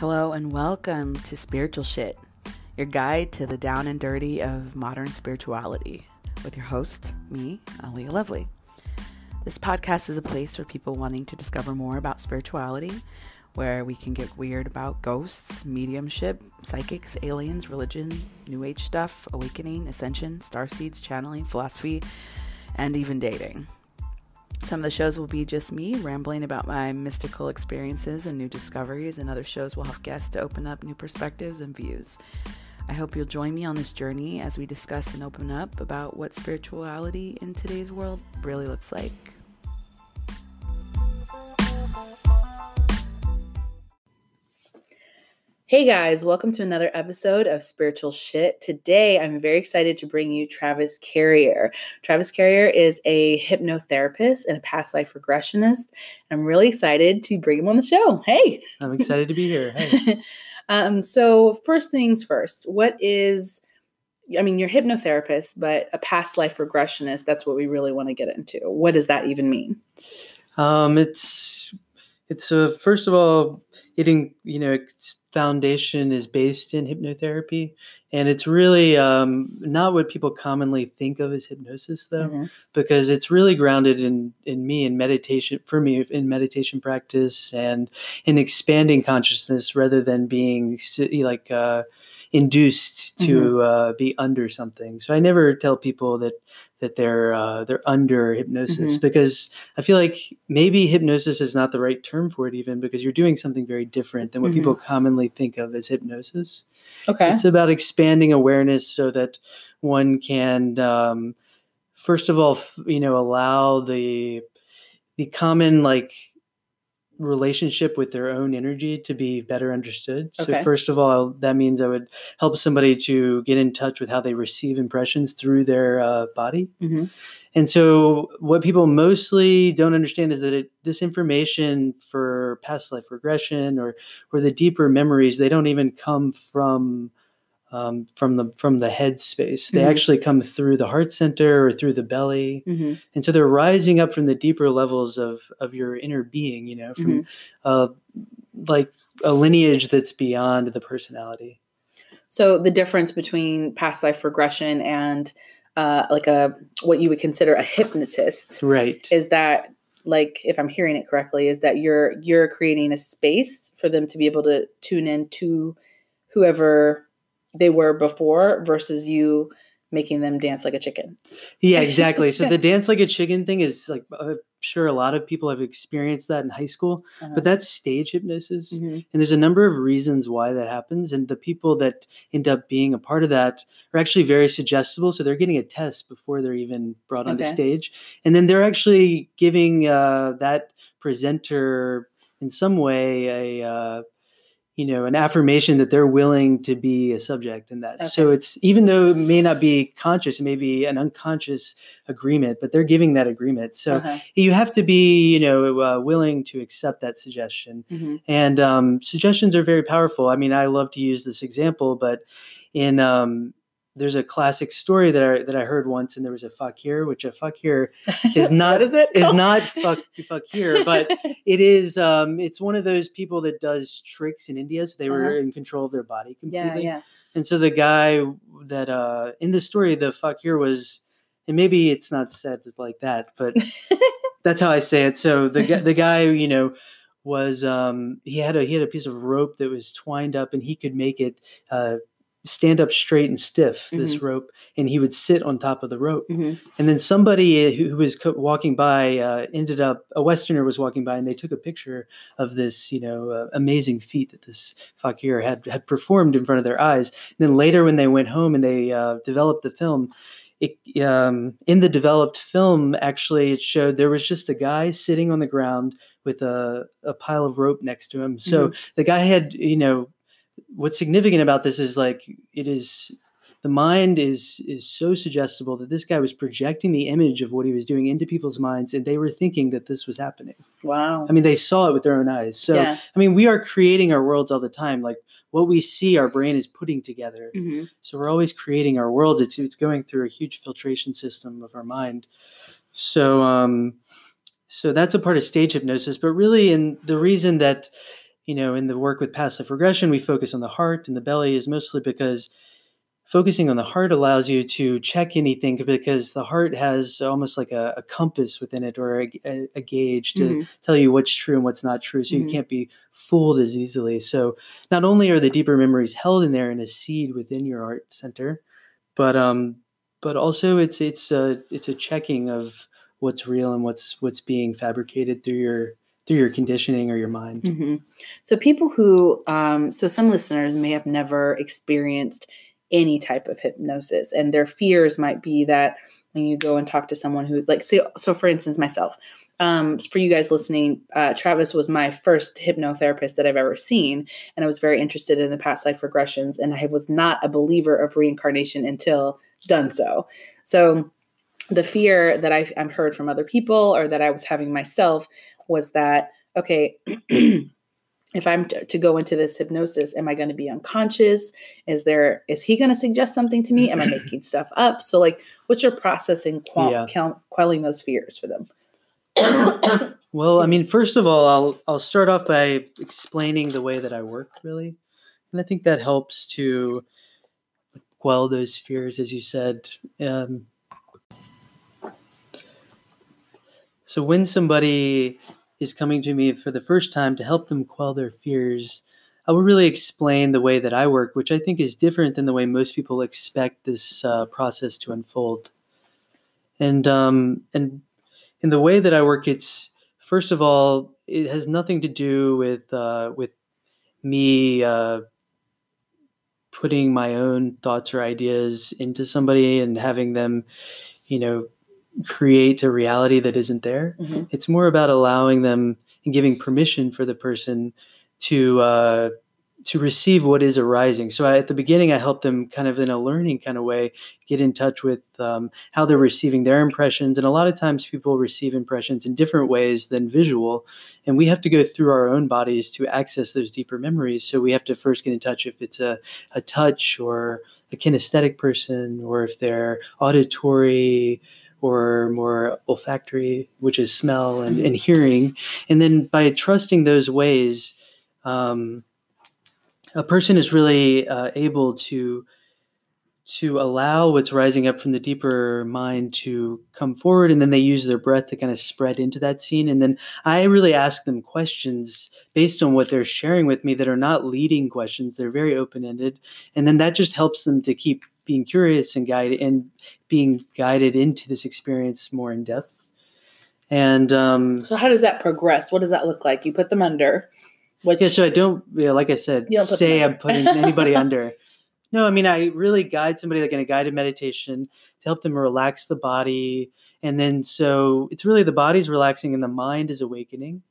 Hello and welcome to Spiritual Shit, your guide to the down and dirty of modern spirituality, with your host, me, Aliyah Lovely. This podcast is a place for people wanting to discover more about spirituality, where we can get weird about ghosts, mediumship, psychics, aliens, religion, new age stuff, awakening, ascension, star seeds, channeling, philosophy, and even dating. Some of the shows will be just me rambling about my mystical experiences and new discoveries, and other shows will have guests to open up new perspectives and views. I hope you'll join me on this journey as we discuss and open up about what spirituality in today's world really looks like. Hey guys, welcome to another episode of Spiritual Shit. Today, I'm very excited to bring you Travis Carrier. Travis Carrier is a hypnotherapist and a past life regressionist. I'm really excited to bring him on the show. Hey, I'm excited to be here. Hey. um, so, first things first, what is I mean, you're a hypnotherapist, but a past life regressionist, that's what we really want to get into. What does that even mean? Um, it's it's uh, first of all, getting you know, it's foundation is based in hypnotherapy and it's really um, not what people commonly think of as hypnosis though mm-hmm. because it's really grounded in in me in meditation for me in meditation practice and in expanding consciousness rather than being like uh, induced to mm-hmm. uh, be under something so i never tell people that that they're uh, they're under hypnosis mm-hmm. because I feel like maybe hypnosis is not the right term for it even because you're doing something very different than what mm-hmm. people commonly think of as hypnosis. Okay, it's about expanding awareness so that one can um, first of all you know allow the the common like relationship with their own energy to be better understood. Okay. So first of all, that means I would help somebody to get in touch with how they receive impressions through their uh, body. Mm-hmm. And so what people mostly don't understand is that it, this information for past life regression or or the deeper memories, they don't even come from um, from the from the head space. They mm-hmm. actually come through the heart center or through the belly, mm-hmm. and so they're rising up from the deeper levels of of your inner being. You know, from mm-hmm. uh, like a lineage that's beyond the personality. So the difference between past life regression and uh, like a what you would consider a hypnotist, right, is that like if I'm hearing it correctly, is that you're you're creating a space for them to be able to tune in to whoever they were before versus you making them dance like a chicken. Yeah, exactly. so the dance like a chicken thing is like I'm sure a lot of people have experienced that in high school, uh-huh. but that's stage hypnosis. Mm-hmm. And there's a number of reasons why that happens and the people that end up being a part of that are actually very suggestible, so they're getting a test before they're even brought onto okay. stage. And then they're actually giving uh, that presenter in some way a uh, you know an affirmation that they're willing to be a subject in that okay. so it's even though it may not be conscious it may be an unconscious agreement but they're giving that agreement so uh-huh. you have to be you know uh, willing to accept that suggestion mm-hmm. and um, suggestions are very powerful i mean i love to use this example but in um, there's a classic story that I that I heard once, and there was a fakir, which a fakir is not is, it is not fuck fakir, but it is um it's one of those people that does tricks in India, so they were uh-huh. in control of their body completely. Yeah, yeah. And so the guy that uh in the story, the fakir was, and maybe it's not said like that, but that's how I say it. So the the guy, you know was um, he had a he had a piece of rope that was twined up and he could make it uh, stand up straight and stiff mm-hmm. this rope and he would sit on top of the rope mm-hmm. and then somebody who, who was co- walking by uh, ended up a westerner was walking by and they took a picture of this you know uh, amazing feat that this fakir had had performed in front of their eyes and then later when they went home and they uh, developed the film it, um, in the developed film actually it showed there was just a guy sitting on the ground with a, a pile of rope next to him so mm-hmm. the guy had you know what's significant about this is like it is the mind is is so suggestible that this guy was projecting the image of what he was doing into people's minds and they were thinking that this was happening. Wow. I mean they saw it with their own eyes. So yeah. i mean we are creating our worlds all the time. Like what we see our brain is putting together. Mm-hmm. so we're always creating our worlds. It's it's going through a huge filtration system of our mind. So um so that's a part of stage hypnosis but really and the reason that you know, in the work with past life regression, we focus on the heart and the belly is mostly because focusing on the heart allows you to check anything because the heart has almost like a, a compass within it or a, a, a gauge to mm-hmm. tell you what's true and what's not true. So mm-hmm. you can't be fooled as easily. So not only are the deeper memories held in there in a seed within your heart center, but um, but also it's it's a it's a checking of what's real and what's what's being fabricated through your through your conditioning or your mind. Mm-hmm. So people who, um, so some listeners may have never experienced any type of hypnosis, and their fears might be that when you go and talk to someone who's like, so, so for instance, myself, um, for you guys listening, uh, Travis was my first hypnotherapist that I've ever seen, and I was very interested in the past life regressions, and I was not a believer of reincarnation until done so. So the fear that I, I've heard from other people or that I was having myself was that okay if i'm t- to go into this hypnosis am i going to be unconscious? Is there is he going to suggest something to me? Am i making stuff up? So like what's your process in quell- yeah. quelling those fears for them? Well i mean first of all i'll i'll start off by explaining the way that i work really. And i think that helps to quell those fears as you said. Um, so when somebody is coming to me for the first time to help them quell their fears, I will really explain the way that I work, which I think is different than the way most people expect this uh, process to unfold. And um, and in the way that I work, it's first of all, it has nothing to do with uh, with me uh, putting my own thoughts or ideas into somebody and having them, you know, create a reality that isn't there. Mm-hmm. It's more about allowing them and giving permission for the person to uh, to receive what is arising. So I, at the beginning, I help them kind of in a learning kind of way get in touch with um, how they're receiving their impressions. And a lot of times, people receive impressions in different ways than visual, and we have to go through our own bodies to access those deeper memories. So we have to first get in touch if it's a, a touch or a kinesthetic person, or if they're auditory or more olfactory, which is smell and, and hearing. And then by trusting those ways, um, a person is really uh, able to to allow what's rising up from the deeper mind to come forward and then they use their breath to kind of spread into that scene and then i really ask them questions based on what they're sharing with me that are not leading questions they're very open-ended and then that just helps them to keep being curious and guided and being guided into this experience more in depth. And um, so how does that progress? What does that look like? You put them under which, yeah so i don't yeah, like i said say i'm putting anybody under no, I mean, I really guide somebody like in a guided meditation to help them relax the body. And then so it's really the body's relaxing and the mind is awakening.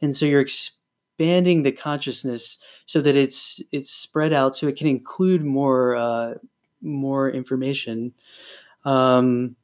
And so you're expanding the consciousness so that it's it's spread out so it can include more uh, more information. Um,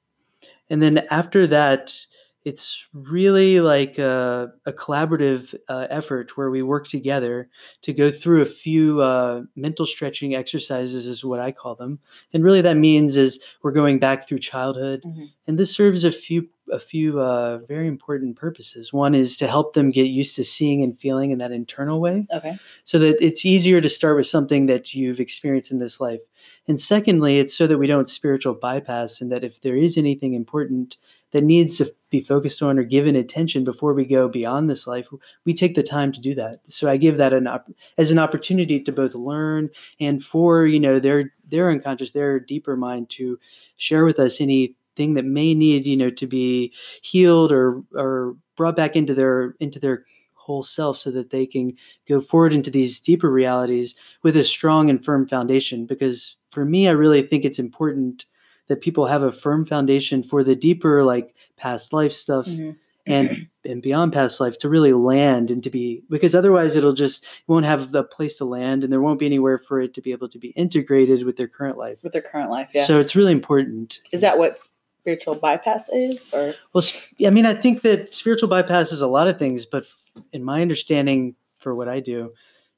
and then after that, it's really like a, a collaborative uh, effort where we work together to go through a few uh, mental stretching exercises is what i call them. And really that means is we're going back through childhood mm-hmm. and this serves a few a few uh, very important purposes. One is to help them get used to seeing and feeling in that internal way okay. so that it's easier to start with something that you've experienced in this life. And secondly it's so that we don't spiritual bypass and that if there is anything important that needs to be focused on or given attention before we go beyond this life we take the time to do that. So i give that an op- as an opportunity to both learn and for you know their their unconscious their deeper mind to share with us anything that may need you know to be healed or or brought back into their into their whole self so that they can go forward into these deeper realities with a strong and firm foundation. Because for me i really think it's important that people have a firm foundation for the deeper like past life stuff mm-hmm. and and beyond past life to really land and to be because otherwise it'll just won't have the place to land and there won't be anywhere for it to be able to be integrated with their current life. With their current life yeah. So it's really important. Is that what spiritual bypass is or? Well i mean i think that spiritual bypass is a lot of things but in my understanding for what i do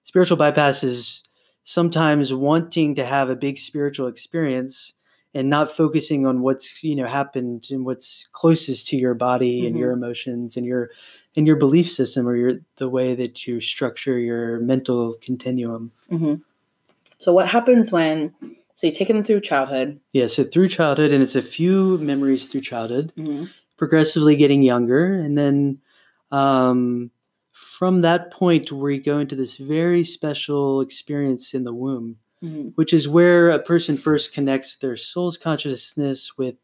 spiritual bypass is sometimes wanting to have a big spiritual experience and not focusing on what's you know happened and what's closest to your body and your emotions and your and your belief system or your the way that you structure your mental continuum. Hmm So what happens when? So you take them through childhood. yeah so through childhood and it's a few memories through childhood. Hmm progressively getting younger and then um, from that point we go into this very special experience in the womb hmm which is where a person first connects their soul's consciousness with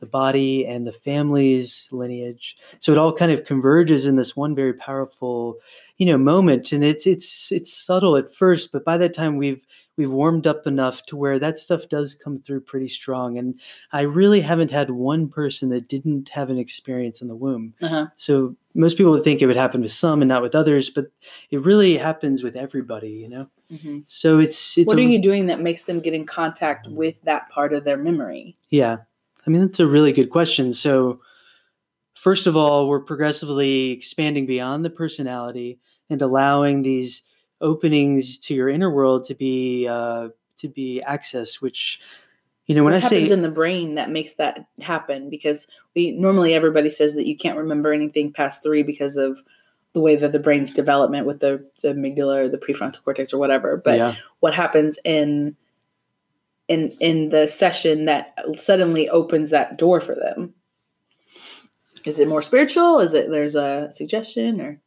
the body and the family's lineage. So it all kind of converges in this one very powerful you know moment and it's it's it's subtle at first but by that time we've we've warmed up enough to where that stuff does come through pretty strong and i really haven't had one person that didn't have an experience in the womb. Uh-huh. so most people would think it would happen with some and not with others but it really happens with everybody you know hmm so it's it's What a- are you doing that makes them get in contact with that part of their memory? Yeah. I mean, that's a really good question. So, first of all, we're progressively expanding beyond the personality and allowing these openings to your inner world to be uh, to be accessed. Which, you know, when what I happens say in the brain that makes that happen? Because we normally everybody says that you can't remember anything past three because of the way that the brain's development with the, the amygdala or the prefrontal cortex or whatever. But yeah, what happens in in in the session that suddenly opens that door for them? Is it more spiritual? Is it there's a suggestion or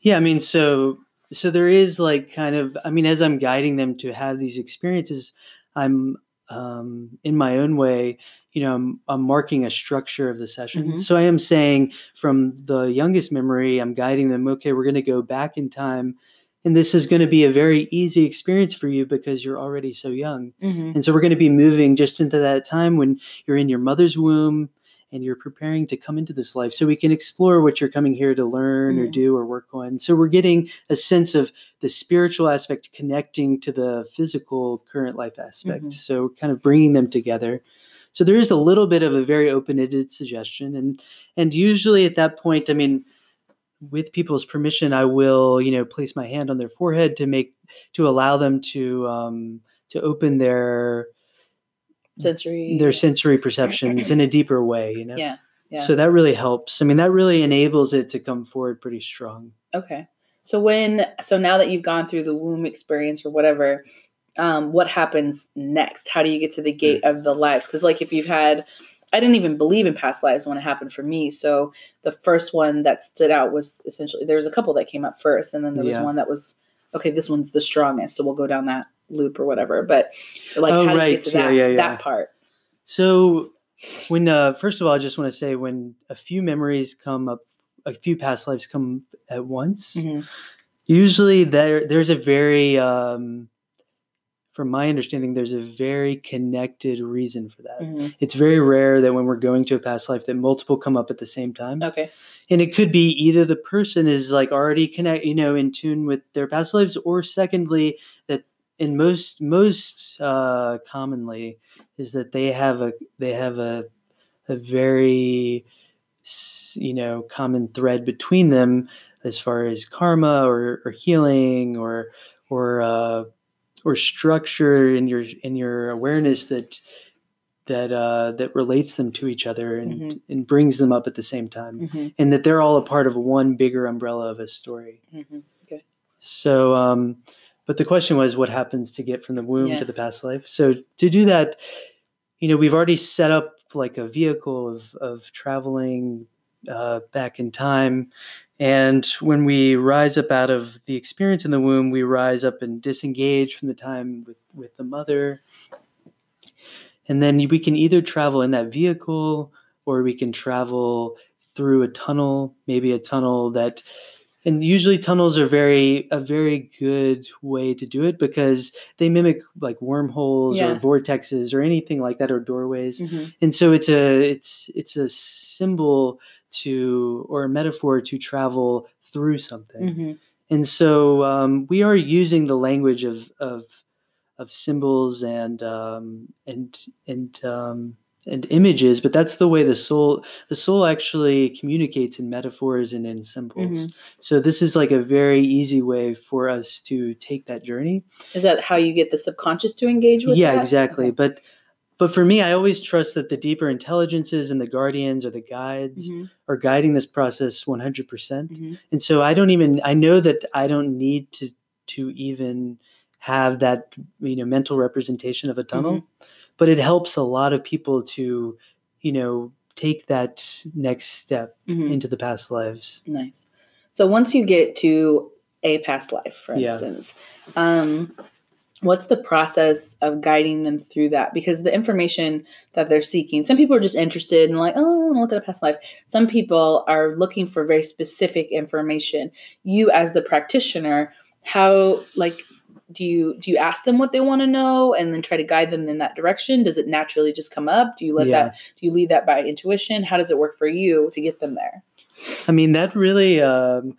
yeah. I mean, so so there is like kind of. I mean, as I'm guiding them to have these experiences, I'm um, in my own way. You know, I'm, I'm marking a structure of the session. Mhm. So I am saying from the youngest memory, I'm guiding them. Okay, we're going to go back in time, and this is going to be a very easy experience for you because you're already so young. And so we're going to be moving just into that time when you're in your mother's womb and you're preparing to come into this life so we can explore what you're coming here to learn or Mhm. do or work on. So we're getting a sense of the spiritual aspect connecting to the physical current life aspect. Mhm. So kind of bringing them together. So there is a little bit of a very open-ended suggestion and and usually at that point I mean with people's permission I will, you know, place my hand on their forehead to make to allow them to um to open their sensory their sensory perceptions in a deeper way, you know. Yeah. Yeah. So that really helps. I mean, that really enables it to come forward pretty strong. Okay. So when so now that you've gone through the womb experience or whatever, um, what happens next? How do you get to the gate of the lives? Because like if you've had, I didn't even believe in past lives when it happened for me. So the first one that stood out was essentially there was a couple that came up first, and then there was Yeah. one that was okay. This one's the strongest, so we'll go down that loop or whatever. But like, Oh, how do you get to that yeah, yeah. that part? So when uh first of all, I just want to say when a few memories come up a few past lives come at once, Mhm. usually there there's a very um from my understanding there's a very connected reason for that. Mhm. It's very rare that when we're going to a past life that multiple come up at the same time. Okay. and it could be either the person is like already connect you know in tune with their past lives or secondly that in most most uh commonly is that they have a they have a a very you know common thread between them as far as karma or, or healing or or uh or structure in your in your awareness that that uh that relates them to each other and Mhm. and brings them up at the same time hmm and that they're all a part of one bigger umbrella of a story. hmm Okay. So, um, but the question was, what happens to get from the womb Yeah. to the past life? So, to do that, you know, we've already set up like a vehicle of of traveling uh, back in time, and when we rise up out of the experience in the womb, we rise up and disengage from the time with with the mother, and then we can either travel in that vehicle or we can travel through a tunnel, maybe a tunnel that and usually tunnels are very a very good way to do it because they mimic like wormholes Yeah. or vortexes or anything like that or doorways. hmm And so it's a it's it's a symbol to or a metaphor to travel through something. hmm And so um, we are using the language of of of symbols and um, and and um, and images, but that's the way the soul the soul actually communicates in metaphors and in symbols. So this is like a very easy way for us to take that journey. Is that how you get the subconscious to engage with? yeah, that? exactly. Okay. But but for me, I always trust that the deeper intelligences and the guardians or the guides Mhm, are guiding this process 100%. percent mhm. And so I don't even I know that I don't need to to even have that you know mental representation of a tunnel, Mm-hmm. But it helps a lot of people to you know take that next step Mhm. into the past lives. Nice. So once you get to a past life, for Yeah. instance, um, what's the process of guiding them through that? Because the information that they're seeking, some people are just interested and like, oh, I want to look at a past life. Some people are looking for very specific information. You, as the practitioner, how like do you do you ask them what they want to know and then try to guide them in that direction? Does it naturally just come up? Do you let Yeah. that? Do you lead that by intuition? How does it work for you to get them there? I mean that really um,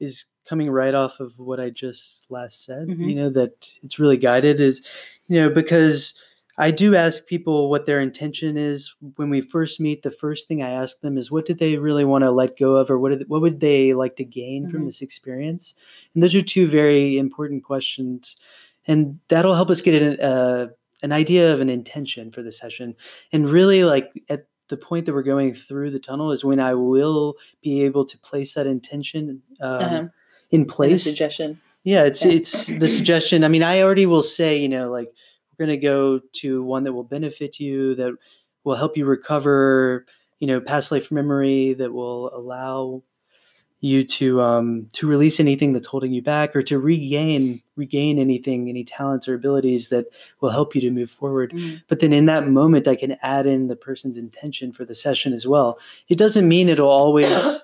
is coming right off of what I just last said. Mhm. You know that it's really guided is you know because I do ask people what their intention is when we first meet. The first thing I ask them is what did they really want to let go of, or what what would they like to gain from Mhm. this experience? And those are two very important questions, and that'll help us get an, uh, an idea of an intention for the session. And really, like at the point that we're going through the tunnel is when I will be able to place that intention um, Uh-huh. in place. suggestion. Yeah, it's Yeah. it's the suggestion. I mean, I already will say, you know, like we're going to go to one that will benefit you, that will help you recover, you know, past life memory, that will allow you to um to release anything that's holding you back or to regain regain anything any talents or abilities that will help you to move forward Mhm. but then in that moment i can add in the person's intention for the session as well it doesn't mean it'll always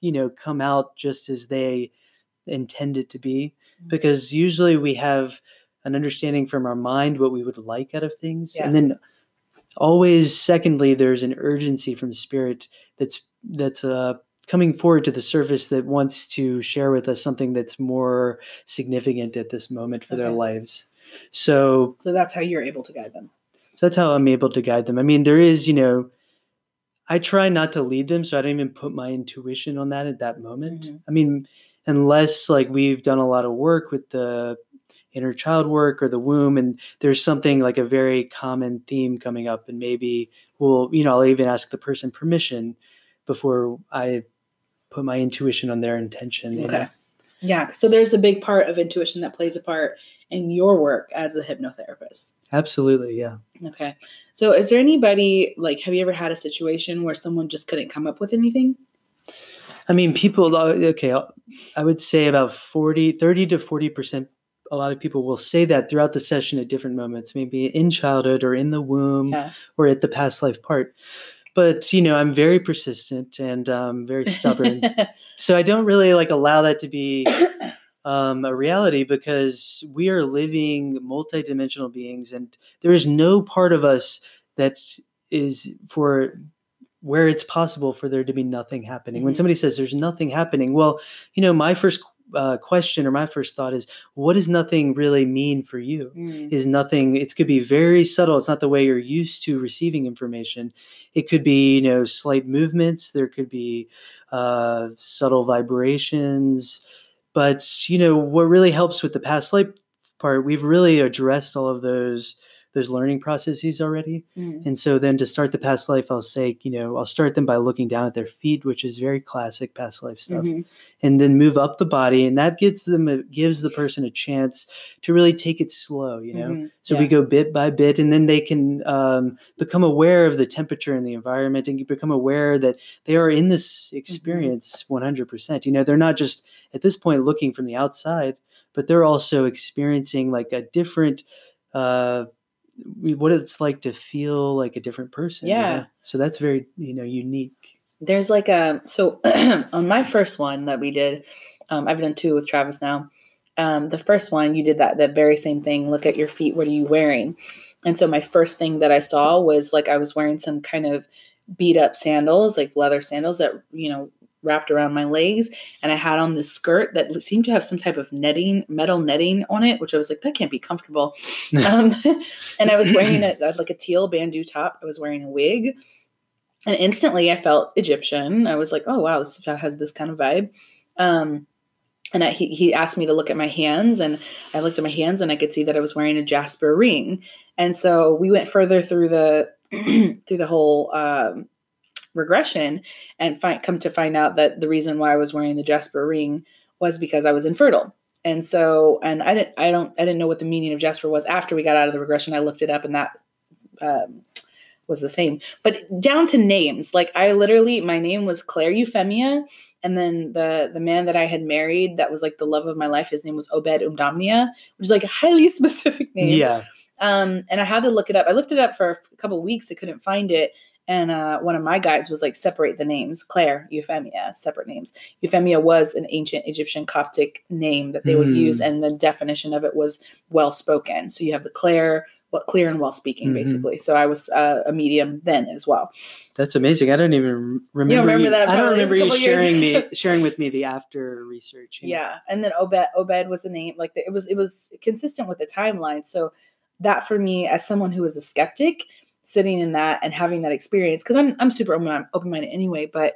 you know come out just as they intend it to be Mhm. because usually we have an understanding from our mind what we would like out of things Yeah. and then always secondly there's an urgency from spirit that's that's uh coming forward to the surface that wants to share with us something that's more significant at this moment for their lives so So that's how you're able to guide them. so that's how I'm able to guide them. I mean, there is, you know, I try not to lead them, so I don't even put my intuition on that at that moment. Mhm. I mean, unless like we've done a lot of work with the inner child work or the womb, and there's something like a very common theme coming up, and maybe we'll, you know, I'll even ask the person permission before I put my intuition on their intention. you Okay. know? Yeah. So there's a big part of intuition that plays a part in your work as a hypnotherapist. Absolutely, yeah. Okay. So is there anybody like have you ever had a situation where someone just couldn't come up with anything? I mean, people, uh, okay, I would say about 40, 30 to 40%. A lot of people will say that throughout the session at different moments, maybe in childhood or in the womb Yeah. or at the past life part. But, you know, I'm very persistent and um, very stubborn. so I don't really like allow that to be um, a reality because we are living multidimensional beings and there is no part of us that is for where it's possible for there to be nothing happening. When Mhm. somebody says there's nothing happening, well, you know, my first uh, question or my first thought is, what does nothing really mean for you? Mm. Is nothing? It could be very subtle. It's not the way you're used to receiving information. It could be, you know, slight movements. There could be uh, subtle vibrations. But you know, what really helps with the past life part, we've really addressed all of those those learning processes already. Mm. And so then to start the past life, I'll say, you know, I'll start them by looking down at their feet, which is very classic past life stuff, Mhm. and then move up the body, and that gives them a, gives the person a chance to really take it slow, you know. Mhm. So Yeah. we go bit by bit, and then they can um, become aware of the temperature and the environment, and become aware that they are in this Mm-hmm. experience 100%. You know, they're not just at this point looking from the outside, but they're also experiencing like a different. Uh, what it's like to feel like a different person. you Yeah. know? So that's very, you know, unique. There's like a so on my first one that we did, um, I've done two with Travis now. Um, the first one you did that that very same thing. Look at your feet. What are you wearing? And so my first thing that I saw was like I was wearing some kind of beat up sandals, like leather sandals that you know wrapped around my legs, and I had on this skirt that seemed to have some type of netting, metal netting on it, which I was like that can't be comfortable. um, and I was wearing a, like a teal bandeau top. I was wearing a wig. And instantly I felt Egyptian. I was like, oh, wow, this has this kind of vibe. Um, and I, he, he asked me to look at my hands, and I looked at my hands, and I could see that I was wearing a jasper ring. And so we went further through the through the whole um, regression and find, come to find out that the reason why I was wearing the Jasper ring was because I was infertile. And so, and I didn't, I don't, I didn't know what the meaning of Jasper was after we got out of the regression. I looked it up, and that um, was the same. But down to names, like I literally, my name was Claire Euphemia, and then the the man that I had married, that was like the love of my life. His name was Obed Umdamnia, which is like a highly specific name. Yeah. Um, and I had to look it up. I looked it up for a couple weeks. I couldn't find it. And uh, one of my guides was like, separate the names. Claire, Euphemia, separate names. Euphemia was an ancient Egyptian Coptic name that they would Mm. use, and the definition of it was well spoken. So you have the Claire, what clear and well speaking, Mhm. basically. So I was uh, a medium then as well. That's amazing. I don't even remember. remember that I don't probably. It's a remember you sharing me sharing with me the after research. you. Yeah, and then Obed Obed was a name like it was it was consistent with the timeline. So that for me, as someone who is a skeptic, sitting in that and having that experience, because I'm I'm super open open minded anyway. But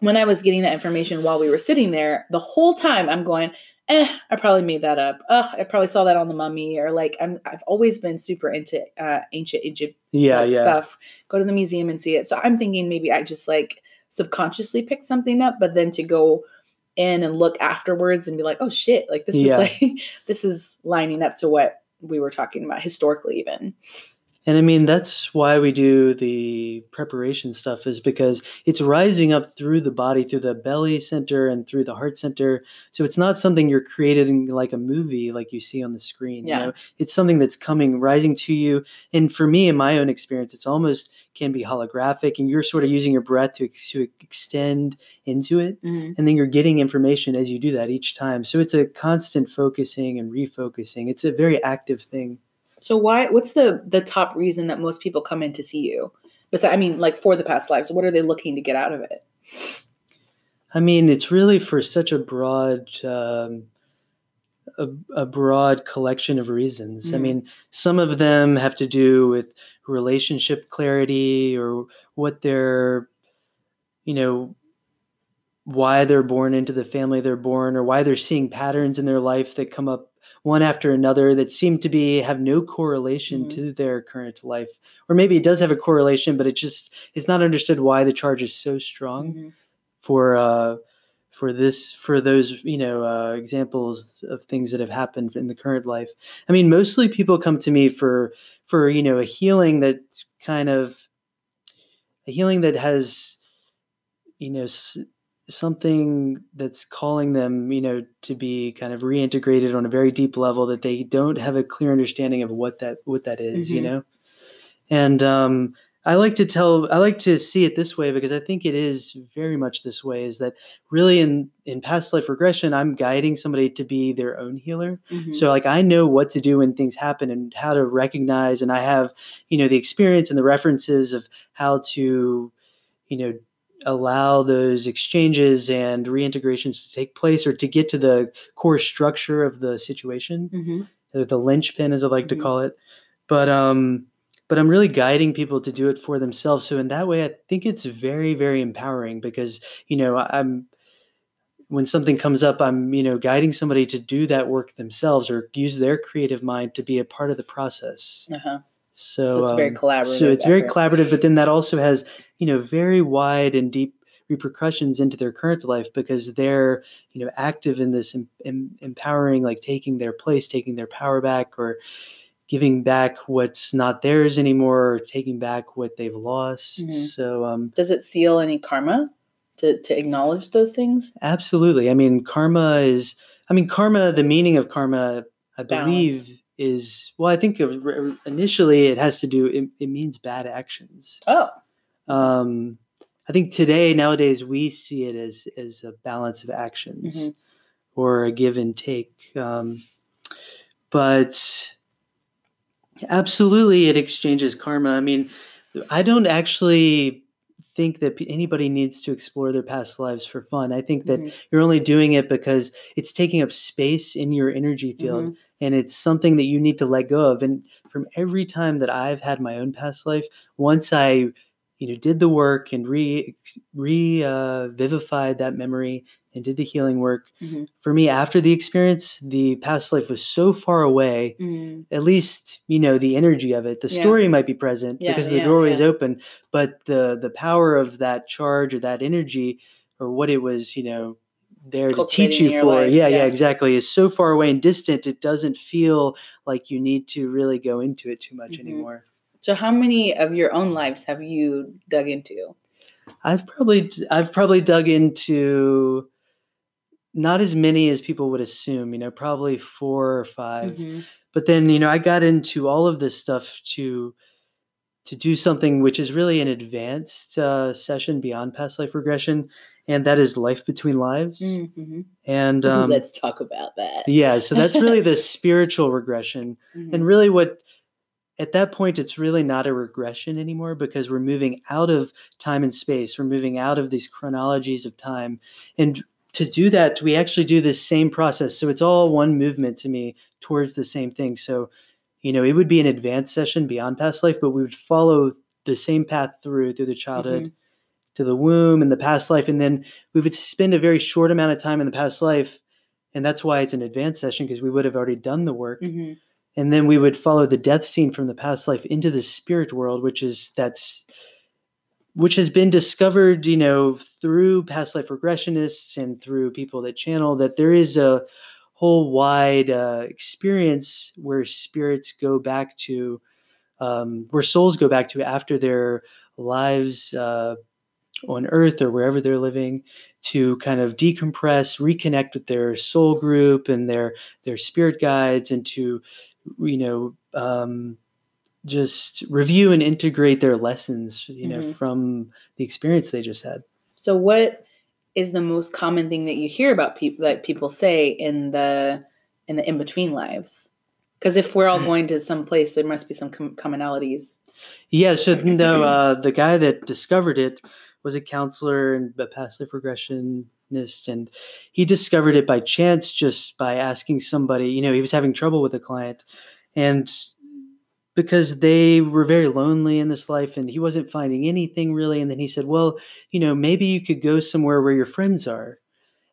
when I was getting that information while we were sitting there, the whole time I'm going, eh, I probably made that up. Ugh, I probably saw that on the Mummy, or like I'm I've always been super into uh, ancient Egypt Yeah. like, yeah. stuff. Go to the museum and see it. So I'm thinking maybe I just like subconsciously picked something up, but then to go in and look afterwards and be like, oh shit, like this Yeah. is like this is lining up to what we were talking about historically even. And I mean, that's why we do the preparation stuff, is because it's rising up through the body, through the belly center and through the heart center. So it's not something you're created in like a movie, like you see on the screen. Yeah. You know, it's something that's coming, rising to you. And for me, in my own experience, it's almost can be holographic, and you're sort of using your breath to, ex- to extend into it. Mm-hmm. and then you're getting information as you do that each time so it's a constant focusing and refocusing it's a very active thing So why what's the the top reason that most people come in to see you? Besides I mean like for the past lives, what are they looking to get out of it? i mean it's really for such a broad um, a, a broad collection of reasons i Mhm. mean some of them have to do with relationship clarity or what they're you know why they're born into the family they're born or why they're seeing patterns in their life that come up one after another that seem to be have no correlation Mhm. to their current life or maybe it does have a correlation but it just it's not understood why the charge is so strong Mhm. for uh for this for those you know uh, examples of things that have happened in the current life i mean mostly people come to me for for you know a healing that kind of a healing that has you know s- something that's calling them you know to be kind of reintegrated on a very deep level that they don't have a clear understanding of what that what that is, you Mhm. know and um I like to tell I like to see it this way because I think it is very much this way is that really in in past life regression I'm guiding somebody to be their own healer. Mhm. So like I know what to do when things happen and how to recognize and I have, you know, the experience and the references of how to, you know, allow those exchanges and reintegrations to take place or to get to the core structure of the situation Mhm. or the linchpin as I like Mhm. to call it. But um but I'm really guiding people to do it for themselves. So in that way I think it's very very empowering because you know I'm when something comes up I'm you know guiding somebody to do that work themselves or use their creative mind to be a part of the process. Uh-huh. So, So it's very um, collaborative. so it's very collaborative, but then that also has you know very wide and deep repercussions into their current life because they're you know active in this em- em- empowering, like taking their place, taking their power back, or giving back what's not theirs anymore, or taking back what they've lost. Mhm. So um, Does it seal any karma to, to acknowledge those things? Absolutely. I mean, karma is, I mean, karma, the meaning of karma, I Balance. believe, is, well, I think of, initially it has to do, it, it means bad actions. Oh. Um, I think today, nowadays, we see it as, as a balance of actions Mhm. or a give and take. Um, but absolutely, it exchanges karma. I mean, I don't actually think that anybody needs to explore their past lives for fun. I think that Mhm. you're only doing it because it's taking up space in your energy field Mhm. and it's something that you need to let go of. And from every time that I've had my own past life, once I you know did the work and re re uh, vivified that memory and did the healing work Mhm. for me after the experience the past life was so far away Mm. at least you know the energy of it the Yeah. story might be present Yeah, because the yeah, doorway is open but the the power of that charge or that energy or what it was you know there to teach you for yeah, yeah exactly is so far away and distant it doesn't feel like you need to really go into it too much Mhm. anymore So, how many of your own lives have you dug into? i've probably i've probably dug into not as many as people would assume you know probably four or 5 Mhm. but then you know i got into all of this stuff to to do something which is really an advanced uh, session beyond past life regression and that is life between lives Mhm. and um, Let's talk about that. yeah so that's really the spiritual regression Mhm. and really what at that point it's really not a regression anymore because we're moving out of time and space. We're moving out of these chronologies of time. And to do that we actually do this same process. So it's all one movement to me towards the same thing. So you know it would be an advanced session beyond past life but we would follow the same path through through the childhood to the womb and the past life. And then we would spend a very short amount of time in the past life. And that's why it's an advanced session because we would have already done the work. Mhm. And then we would follow the death scene from the past life into the spirit world which is that's which has been discovered you know through past life regressionists and through people that channel that there is a whole wide uh, experience where spirits go back to um, where souls go back to after their lives uh, on earth or wherever they're living to kind of decompress reconnect with their soul group and their their spirit guides and to you know um, just review and integrate their lessons you know Mhm. from the experience they just had So, what is the most common thing that you hear about people that people say in the in the in between lives? Because if we're all going to some place, there must be some com- commonalities. yeah so no uh, the guy that discovered it was a counselor and a past life and he discovered it by chance just by asking somebody you know he was having trouble with a client and because they were very lonely in this life and he wasn't finding anything really and then he said well you know maybe you could go somewhere where your friends are.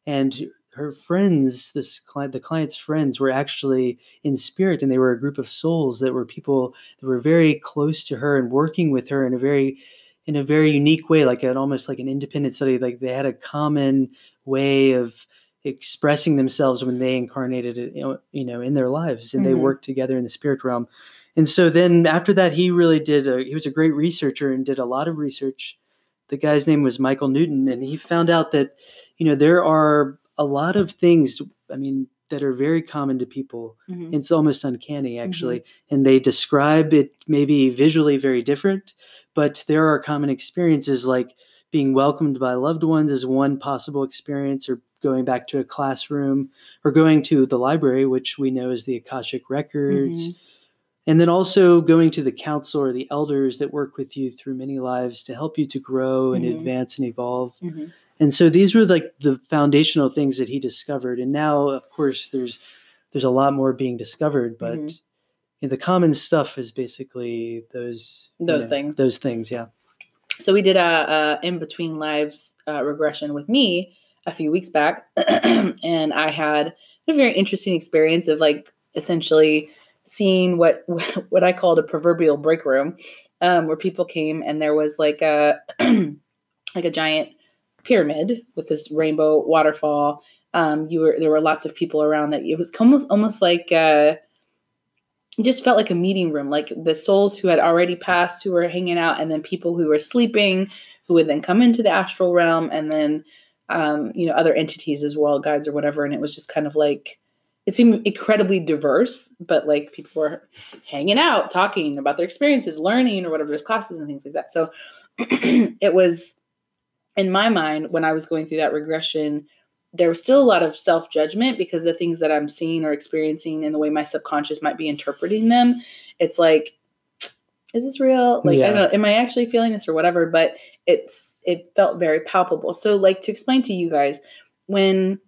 And her friends this client the client's friends were actually in spirit and they were a group of souls that were people that were very close to her and working with her in a very in a very unique way like an almost like an independent study like they had a common way of expressing themselves when they incarnated it you know, you know in their lives and they Mhm. worked together in the spirit realm and so then after that he really did a, he was a great researcher and did a lot of research the guy's name was michael newton and he found out that you know there are a lot of things i mean that are very common to people Mhm. it's almost uncanny actually and they describe it maybe visually very different but there are common experiences like being welcomed by loved ones is one possible experience or going back to a classroom or going to the library which we know is the akashic records and then also going to the council or the elders that work with you through many lives to help you to grow and Mhm. advance and evolve Mhm. And so these were like the foundational things that he discovered and now of course there's there's a lot more being discovered but Mhm. you know, the common stuff is basically those you Those know, things. those things yeah So we did a, a in between lives uh, regression with me a few weeks back, and I had a very interesting experience of like essentially seeing what what I called a proverbial break room, um, where people came and there was like a like a giant pyramid with this rainbow waterfall. Um, you were there were lots of people around that it was almost almost like uh, it just felt like a meeting room, like the souls who had already passed who were hanging out, and then people who were sleeping who would then come into the astral realm, and then um, you know other entities as well, guides or whatever. And it was just kind of like it seemed incredibly diverse, but like people were hanging out, talking about their experiences, learning or whatever. There's classes and things like that. So it was in my mind when I was going through that regression there was still a lot of self judgment because the things that I'm seeing or experiencing and the way my subconscious might be interpreting them, it's like, is this real? Like, I don't know, am I actually feeling this or whatever? But it's it felt very palpable. So, like to explain to you guys, when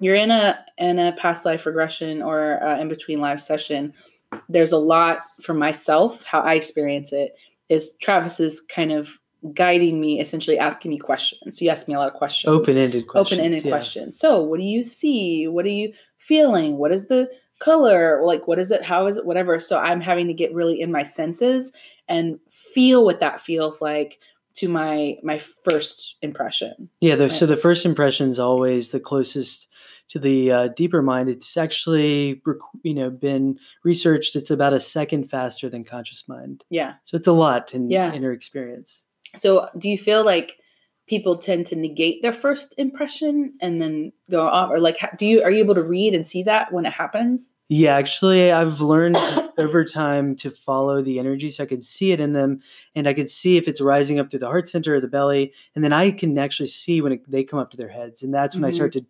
you're in a in a past life regression or uh, in between life session, there's a lot for myself how I experience it is Travis's kind of guiding me, essentially asking me questions. So you asked me a lot of questions. Open-ended questions. Open-ended yeah. questions. So what do you see? What are you feeling? What is the color? Like what is it? How is it? Whatever. So I'm having to get really in my senses and feel what that feels like to my my first impression. Yeah, the, so the first impression is always the closest to the uh, deeper mind. It's actually you know been researched. It's about a second faster than conscious mind. Yeah. So it's a lot in Yeah. inner experience. So do you feel like people tend to negate their first impression and then go off or like do you are you able to read and see that when it happens? Yeah, actually, I've learned over time to follow the energy, so I could see it in them, and I could see if it's rising up through the heart center or the belly, and then I can actually see when it, they come up to their heads, and that's when I start to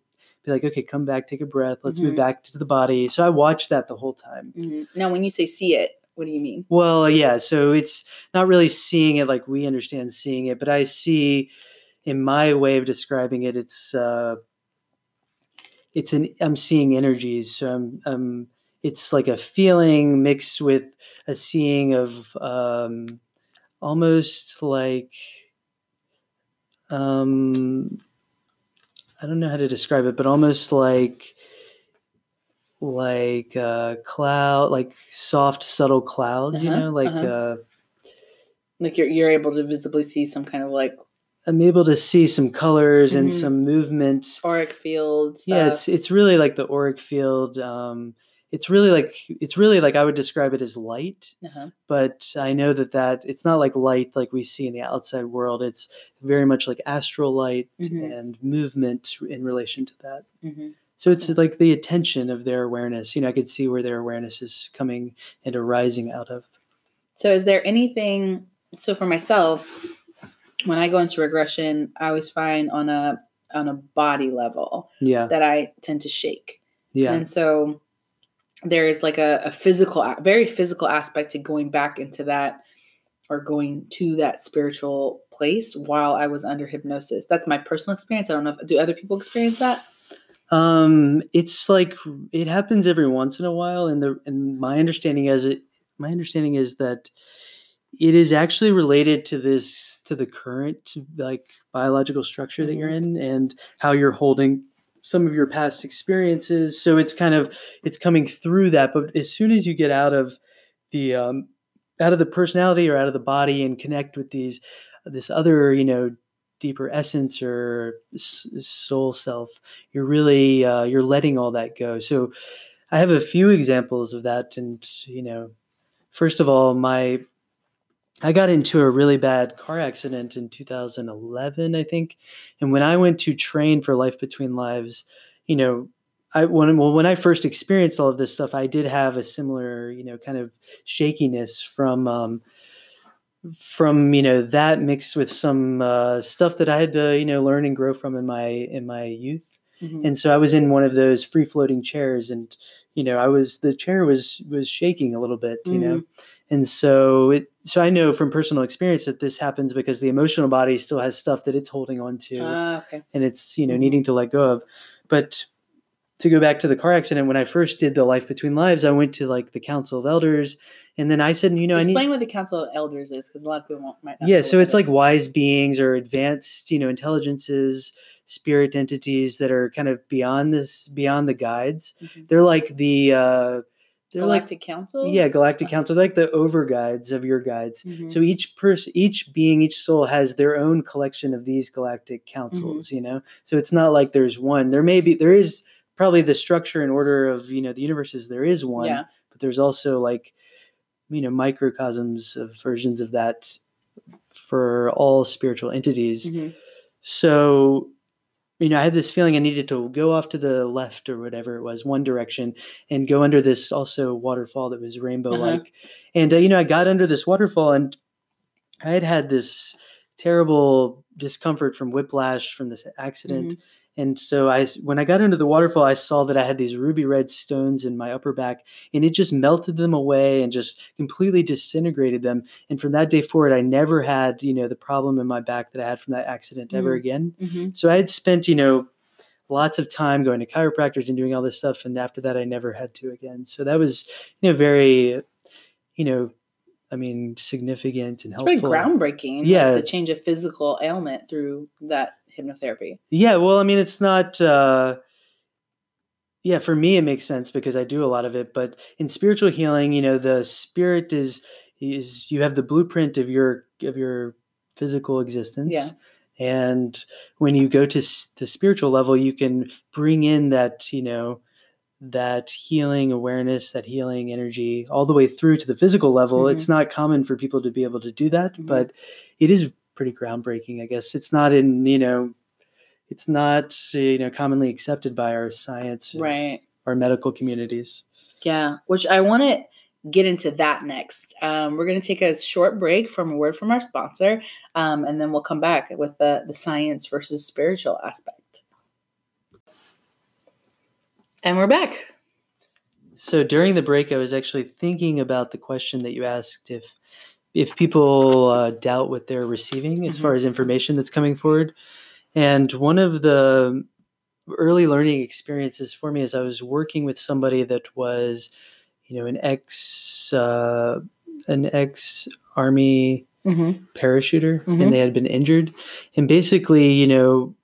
be like, okay, come back, take a breath, let's Mhm. move back to the body. So I watch that the whole time. Mhm. Now when you say see it, what do you mean? Well, yeah, so it's not really seeing it like we understand seeing it, but I see, in my way of describing it, it's uh, it's an I'm seeing energies. So I'm, um, it's like a feeling mixed with a seeing of um, almost like um, I don't know how to describe it, but almost like like uh, cloud, like soft, subtle clouds. You Uh-huh, know, like. uh-huh. Uh, Like you're you're able to visibly see some kind of like I'm able to see some colors and Mhm. some movement. auric field. Yeah, it's it's really like the auric field. Um, it's really like it's really like I would describe it as light, uh-huh. but I know that that it's not like light like we see in the outside world. It's very much like astral light Mhm. and movement in relation to that. Mhm. So it's like the attention of their awareness. You know, I could see where their awareness is coming and arising out of. So is there anything so for myself when I go into regression, I always find on a on a body level Yeah, that I tend to shake. yeah, And so there is like a, a physical, very physical aspect to going back into that or going to that spiritual place while I was under hypnosis. That's my personal experience. I don't know if do other people experience that. Um, it's like it happens every once in a while, and the and my understanding is it my understanding is that it is actually related to this to the current like biological structure that you're in and how you're holding some of your past experiences. So it's kind of it's coming through that, but as soon as you get out of the um, out of the personality or out of the body and connect with these this other you know deeper essence or soul self you're really uh, you're letting all that go. So i have a few examples of that and you know first of all my i got into a really bad car accident in 2011 i think and when i went to train for life between lives you know I when well when I first experienced all of this stuff, I did have a similar, you know, kind of shakiness from um, from you know that mixed with some uh, stuff that I had to you know learn and grow from in my in my youth. Mhm. And so I was in one of those free floating chairs, and you know I was the chair was was shaking a little bit, you know, and so it so I know from personal experience that this happens because the emotional body still has stuff that it's holding on to Ah, okay. and it's you know Mhm. needing to let go of but to go back to the car accident when i first did the life between lives i went to like the council of elders and then i said you know i Explain need what the Council of Elders is, because a lot of people won't, might yeah so it's like is. wise beings or advanced you know intelligences spirit entities that are kind of beyond this beyond the guides Mhm. they're like the uh they're Galactic Council. yeah galactic Uh-huh. council they're like the over guides of your guides Mhm. so each person, each being, each soul has their own collection of these galactic Mm-hmm. councils. You know, so it's not like there's one. There may be, there is probably the structure and order of you know the universes. There is one, Yeah. but there's also like you know microcosms of versions of that for all spiritual entities. Mhm. So, you know, I had this feeling I needed to go off to the left or whatever it was, one direction, and go under this also waterfall that was rainbow like. And, uh, you know, I got under this waterfall and I had had this terrible discomfort from whiplash from this accident. And so I, when I got into the waterfall, I saw that I had these ruby red stones in my upper back, and it just melted them away and just completely disintegrated them. And from that day forward, I never had, you know, the problem in my back that I had from that accident ever Mm. again. Mhm. So I had spent, you know, lots of time going to chiropractors and doing all this stuff, and after that, I never had to again. So that was, you know, very, you know, I mean, significant and It's pretty helpful. groundbreaking. Yeah. to change a physical ailment through that hypnotherapy. Yeah, well, I mean, it's not. Uh, yeah, for me, it makes sense because I do a lot of it. But in spiritual healing, you know, the spirit is is you have the blueprint of your of your physical existence. Yeah. And when you go to s- the spiritual level, you can bring in that, you know, that healing awareness, that healing energy, all the way through to the physical level. Mhm. It's not common for people to be able to do that, Mhm. but it is pretty groundbreaking, I guess. It's not in, you know, it's not, you know, commonly accepted by our science, Right. our medical communities. Yeah. Which I want to get into that next. Um, we're going to take a short break from a word from our sponsor, um, and then we'll come back with the the science versus spiritual aspect. And we're back. So during the break, I was actually thinking about the question that you asked if if people uh, doubt what they're receiving as Mhm. far as information that's coming forward. And one of the early learning experiences for me is I was working with somebody that was, you know, an ex uh, an ex army Mm-hmm. parachuter Mhm. and they had been injured. And basically, you know,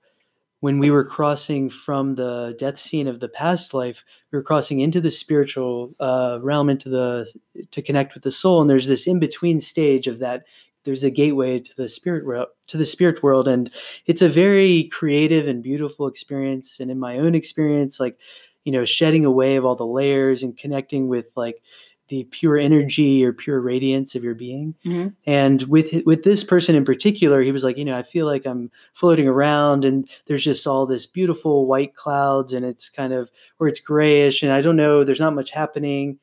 when we were crossing from the death scene of the past life, we were crossing into the spiritual uh, realm, into the to connect with the soul. And there's this in between stage of that. There's a gateway to the spirit world, to the spirit world, and it's a very creative and beautiful experience. And in my own experience, like you know, shedding away of all the layers and connecting with like the pure energy or pure radiance of your being. Mhm. And with with this person in particular, he was like, you know, I feel like I'm floating around, and there's just all this beautiful white clouds, and it's kind of or it's grayish, and I don't know, there's not much happening.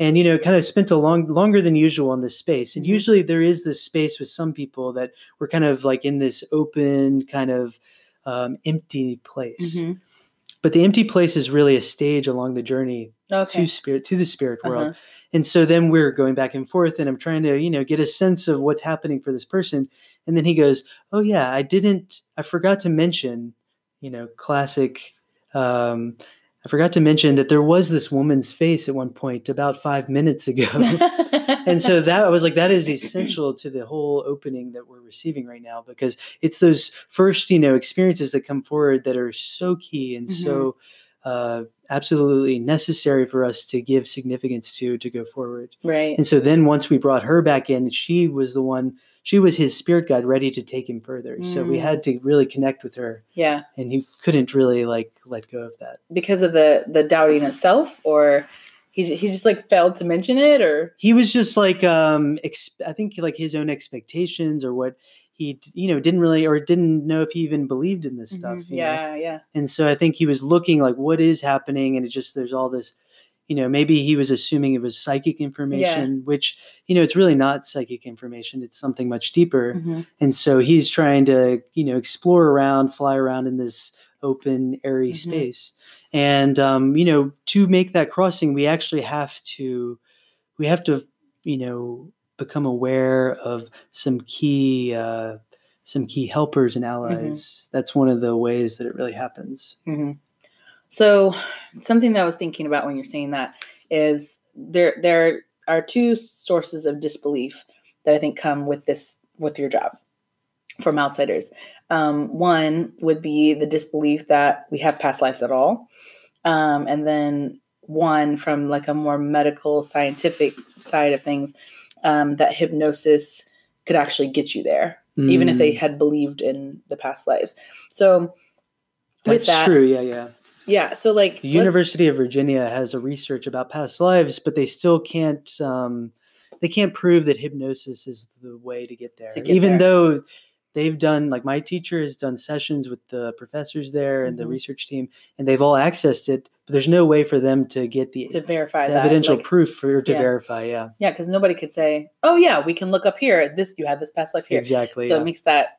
And you know, kind of spent a long longer than usual in this space. And Mhm. usually there is this space with some people that we're kind of like in this open, kind of um, empty place. Mhm. But the empty place is really a stage along the journey Okay. to spirit to the spirit world Uh-huh. and so then we're going back and forth and i'm trying to you know get a sense of what's happening for this person and then he goes oh yeah i didn't i forgot to mention you know classic um i forgot to mention that there was this woman's face at one point about five minutes ago and so that I was like that is essential to the whole opening that we're receiving right now because it's those first you know experiences that come forward that are so key and so uh, absolutely necessary for us to give significance to to go forward right. and so then once we brought her back in she was the one she was his spirit guide ready to take him further so we Mm. had to really connect with her Yeah. and he couldn't really like let go of that Because of the the doubting itself, or he he just like failed to mention it, or he was just like um ex- i think like his own expectations or what he you know didn't really or didn't know if he even believed in this stuff Mhm. you know? yeah, yeah. and so i think he was looking like what is happening and it just there's all this you know maybe he was assuming it was psychic information which you know it's really not psychic information it's something much deeper Mhm. and so he's trying to you know explore around fly around in this open airy Mhm. space and um, you know to make that crossing we actually have to we have to you know become aware of some key uh, some key helpers and allies. That's one of the ways that it really happens. Hmm So something that I was thinking about when you're saying that is there there are two sources of disbelief that I think come with this with your job from outsiders. Um, one would be the disbelief that we have past lives at all, um, and then one from like a more medical scientific side of things um, that hypnosis could actually get you there, even if they Mm, had believed in the past lives. So with that's that, true yeah yeah yeah. So like The University of Virginia has a research about past lives, but they still can't um, they can't prove that hypnosis is the way to get there. To get Even there. though they've done like my teacher has done sessions with the professors there and the Mhm. research team, and they've all accessed it, but there's no way for them to get the, to verify the that evidential like- proof for to yeah. verify. Yeah, Yeah, because nobody could say, "Oh yeah, we can look up here. This you had this past life here." exactly. So yeah. it makes that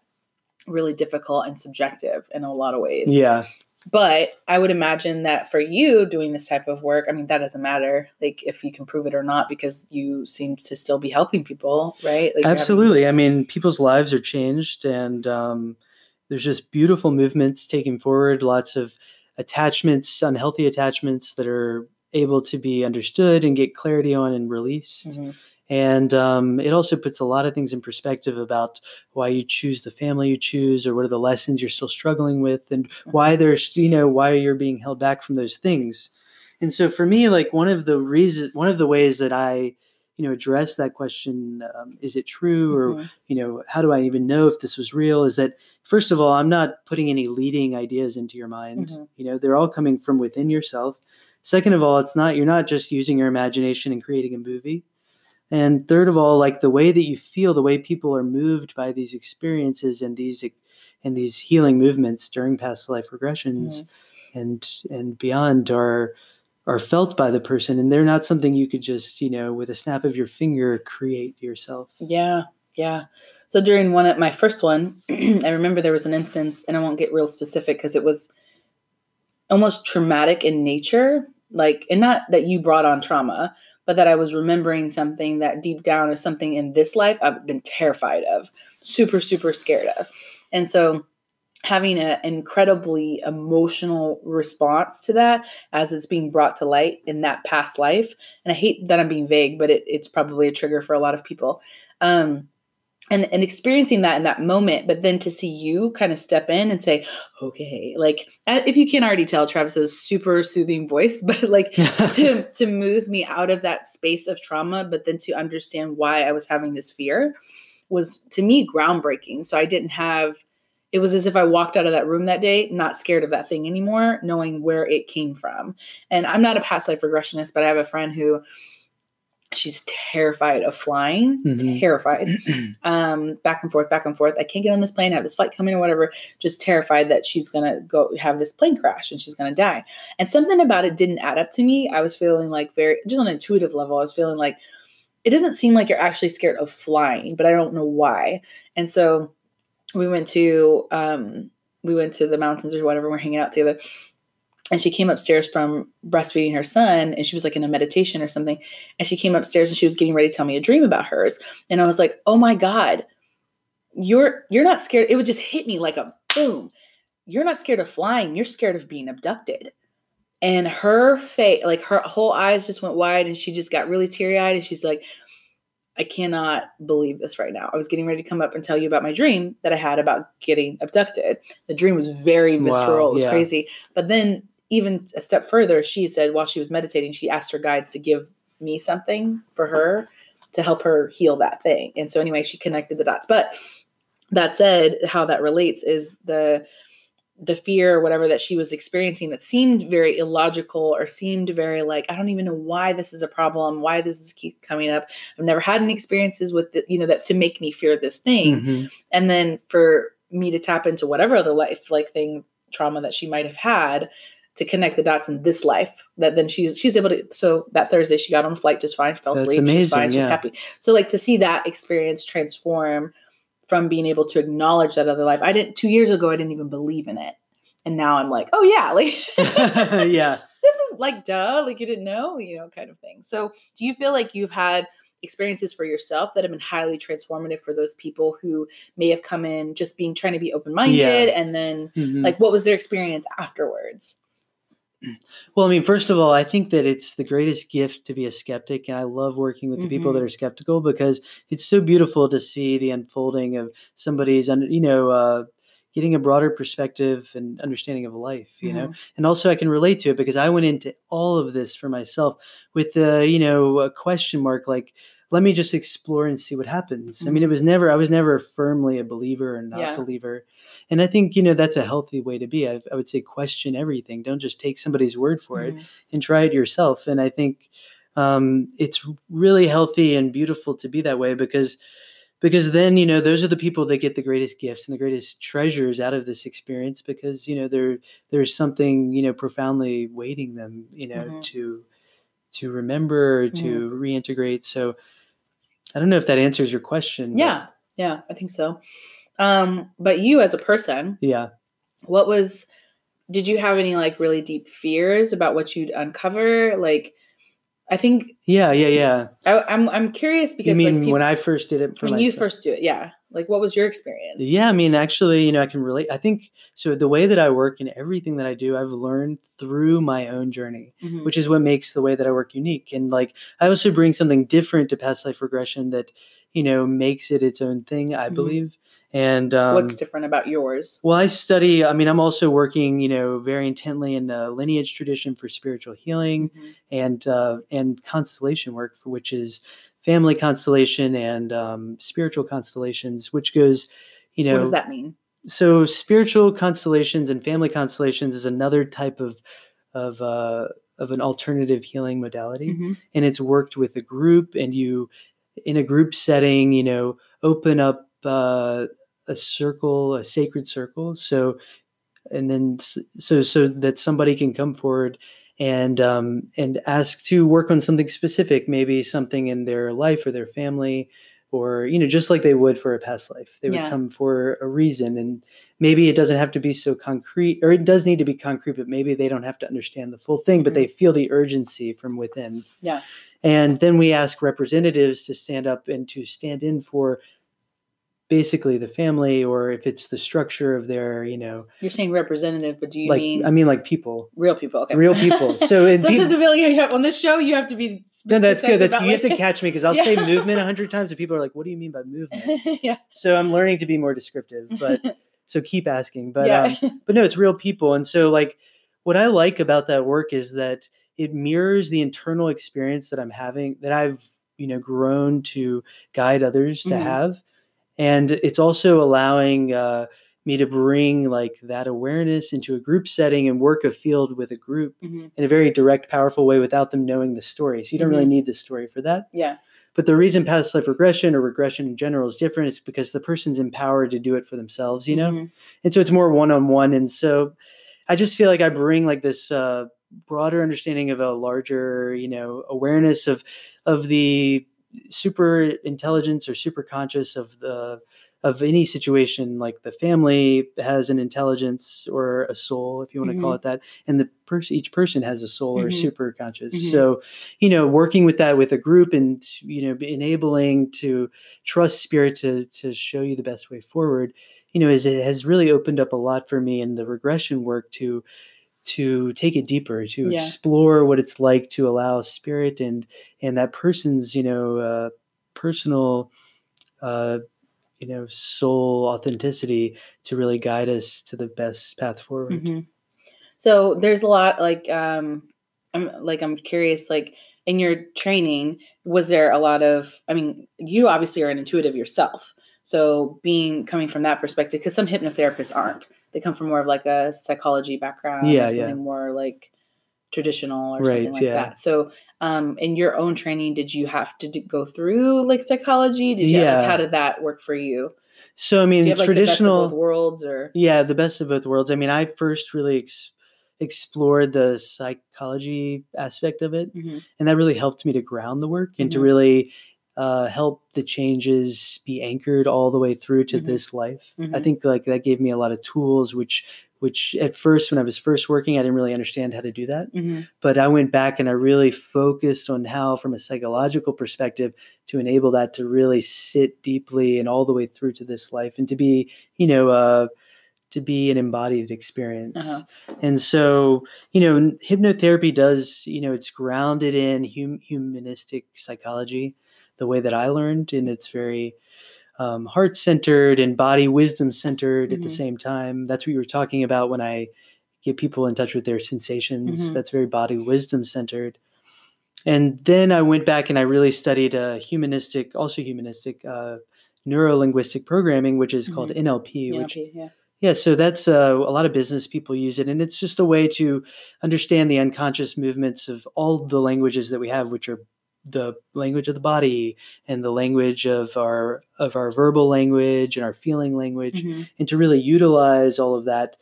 really difficult and subjective in a lot of ways. yeah, But I would imagine that for you doing this type of work, I mean, that doesn't matter, like if you can prove it or not, because you seem to still be helping people, right? Like you're having- absolutely. I mean, people's lives are changed, and um, there's just beautiful movements taking forward. Lots of attachments, unhealthy attachments that are able to be understood and get clarity on and released. Mhm. and um, it also puts a lot of things in perspective about why you choose the family you choose or what are the lessons you're still struggling with and why Mm-hmm. there's you know why you're being held back from those things and so for me like one of the reasons one of the ways that i you know address that question um, is it true or Mhm. you know how do i even know if this was real? Is that first of all i'm not putting any leading ideas into your mind. Mhm. you know they're all coming from within yourself. Second of all it's not you're not just using your imagination and creating a movie. And third of all like the way that you feel the way people are moved by these experiences and these and these healing movements during past life regressions and and beyond are are felt by the person and they're not something you could just you know with a snap of your finger create yourself Yeah, yeah. So during one of my first one, I remember there was an instance, and I won't get real specific because it was almost traumatic in nature. Like, and not that you brought on trauma, but that I was remembering something that deep down is something in this life I've been terrified of, super, super scared of. And so having an incredibly emotional response to that as it's being brought to light in that past life. And I hate that I'm being vague, but it, it's probably a trigger for a lot of people. Um, and, and experiencing that in that moment, but then to see you kind of step in and say, okay, like if you can't already tell, Travis's super soothing voice, but like to to move me out of that space of trauma, but then to understand why I was having this fear was to me groundbreaking. So I didn't have it was as if I walked out of that room that day not scared of that thing anymore, knowing where it came from. And I'm not a past life regressionist, but I have a friend who she's terrified of flying, Mhm. terrified. um, back and forth, back and forth. I can't get on this plane. I have this flight coming or whatever. Just terrified that she's gonna go have this plane crash and she's gonna die. And something about it didn't add up to me. I was feeling like very just on an intuitive level. I was feeling like it doesn't seem like you're actually scared of flying, but I don't know why. And so we went to um, we went to the mountains or whatever. We're hanging out together. And she came upstairs from breastfeeding her son, and she was like in a meditation or something. And she came upstairs and she was getting ready to tell me a dream about hers. And I was like, "Oh my god, you're you're not scared." It would just hit me like a boom. You're not scared of flying. You're scared of being abducted. And her face, like her whole eyes just went wide, and she just got really teary eyed. And she's like, I cannot believe this right now. I was getting ready to come up and tell you about my dream that I had about getting abducted. The dream was very Wow, visceral. it was yeah. crazy. But then, even a step further, she said while she was meditating, she asked her guides to give me something for her to help her heal that thing. And so, anyway, she connected the dots. But that said, how that relates is the the fear or whatever that she was experiencing that seemed very illogical or seemed very like i don't even know why this is a problem why this is keep coming up? I've never had any experiences with the, you know that to make me fear this thing. Mhm. and then for me to tap into whatever other life like thing trauma that she might have had to connect the dots in this life that then she's she's able to so that thursday she got on a flight just fine fell That's asleep she's fine amazing, she's happy. So like to see that experience transform from being able to acknowledge that other life. I didn't two years ago i didn't even believe in it. And now i'm like oh yeah like yeah. this is like duh like you didn't know you know kind of thing. So do you feel like you've had experiences for yourself that have been highly transformative for those people who may have come in just being trying to be open-minded Yeah. and then Mhm. like what was their experience afterwards Well, I mean, first of all, I think that it's the greatest gift to be a skeptic. And I love working with the people that Mhm. are skeptical because it's so beautiful to see the unfolding of somebody's, you know, uh, getting a broader perspective and understanding of life, you know? And also I can relate to it because I went into all of this for myself with, uh, you know, a question mark like, let me just explore and see what happens. I mean, it was never, I was never firmly a believer or not Yeah. believer. And I think, you know, that's a healthy way to be. I, I would say question everything. Don't just take somebody's word for it Mhm. and try it yourself. And I think um, it's really healthy and beautiful to be that way because because then you know those are the people that get the greatest gifts and the greatest treasures out of this experience because you know there there's something you know profoundly waiting them you know Mhm. to to remember to reintegrate so i don't know if that answers your question yeah yeah i think so. Um but you as a person yeah. what was did you have any like really deep fears about what you'd uncover? Like i think yeah yeah yeah. I, i'm i'm curious because you mean like peop- when i first did it for when you first do it yeah Like, what was your experience? Yeah, I mean, actually, you know, I can relate. I think so. The way that I work and everything that I do, I've learned through my own journey, Mhm. which is what makes the way that I work unique. And like, I also bring something different to past life regression that, you know, makes it its own thing. I Mhm. believe. And um, What's different about yours? well, I study. I mean, I'm also working, you know, very intently in the lineage tradition for spiritual healing Mhm. and uh, and constellation work, for which is family constellation and um, spiritual constellations, which goes, you know, what does that mean? so spiritual constellations and family constellations is another type of of uh, of an alternative healing modality, Mhm. and it's worked with a group, and you in a group setting, you know, open up uh, a circle, a sacred circle. So, and then so so that somebody can come forward and um, and ask to work on something specific, maybe something in their life or their family, or you know, just like they would for a past life. They would Yeah. come for a reason, and maybe it doesn't have to be so concrete, or it does need to be concrete, but maybe they don't have to understand the full thing, but Mhm. they feel the urgency from within. Yeah. And then we ask representatives to stand up and to stand in for basically the family or if it's the structure of their, you know, You're saying representative, but do you like mean I mean like people, real people? Okay. real people. So in Sometimes pe- I feel like on this show, you have to be. no, that's good. That's you have to catch me because I'll say movement a hundred times and people are like, "What do you mean by movement?" yeah. So I'm learning to be more descriptive, but so keep asking. But yeah. um, but no, it's real people. And so like what I like about that work is that it mirrors the internal experience that I'm having that I've, you know, grown to guide others to Mhm. have. And it's also allowing uh, me to bring like that awareness into a group setting and work a field with a group Mhm. in a very direct, powerful way without them knowing the story. So you don't really need the story for that. yeah. But the reason past life regression or regression in general is different is because the person's empowered to do it for themselves, you know? Mhm. and so it's more one-on-one and so i just feel like i bring like this uh, broader understanding of a larger you know awareness of of the super intelligence or super conscious of the of any situation like the family has an intelligence or a soul if you want to call Mhm. it that and the person each person has a soul or Mhm. super conscious Mhm. so you know working with that with a group and you know enabling to trust spirit to to show you the best way forward you know is it has really opened up a lot for me in the regression work to to take it deeper to Yeah. explore what it's like to allow spirit and and that person's you know uh, personal uh, you know soul authenticity to really guide us to the best path forward Mhm. So there's a lot like um I'm like I'm curious like in your training was there a lot of I mean you obviously are an intuitive yourself. So being coming from that perspective cuz some hypnotherapists aren't. They come from more of like a psychology background Yeah, or something yeah. more like traditional or Right, something like yeah. that. So um in your own training did you have to do, go through like psychology? Did you like Yeah. how did that work for you? so i mean have like traditional the best of both worlds or Yeah, the best of both worlds. I mean, I first really ex- explored the psychology aspect of it, Mhm. and that really helped me to ground the work and to Mhm. really uh, help the changes be anchored all the way through to Mhm. this life. I Mhm. think like that gave me a lot of tools, which which at first when I was first working, I didn't really understand how to do that. Mhm. But I went back and I really focused on how, from a psychological perspective, to enable that to really sit deeply and all the way through to this life and to be, you know, uh, to be an embodied experience. Uh-huh. And so, you know, hypnotherapy does, you know, it's grounded in hum- humanistic psychology, the way that I learned, and it's very um, heart centered and body wisdom centered at the Mhm. same time. That's what you were talking about when I get people in touch with their sensations. Mhm. That's very body wisdom centered. And then I went back and I really studied uh, humanistic, also humanistic, uh, neuro linguistic programming, which is called NLP, Yeah, which yeah. yeah, so that's uh, a lot of business people use it, and it's just a way to understand the unconscious movements of all the languages that we have, which are the language of the body and the language of our of our verbal language and our feeling language, Mhm. and to really utilize all of that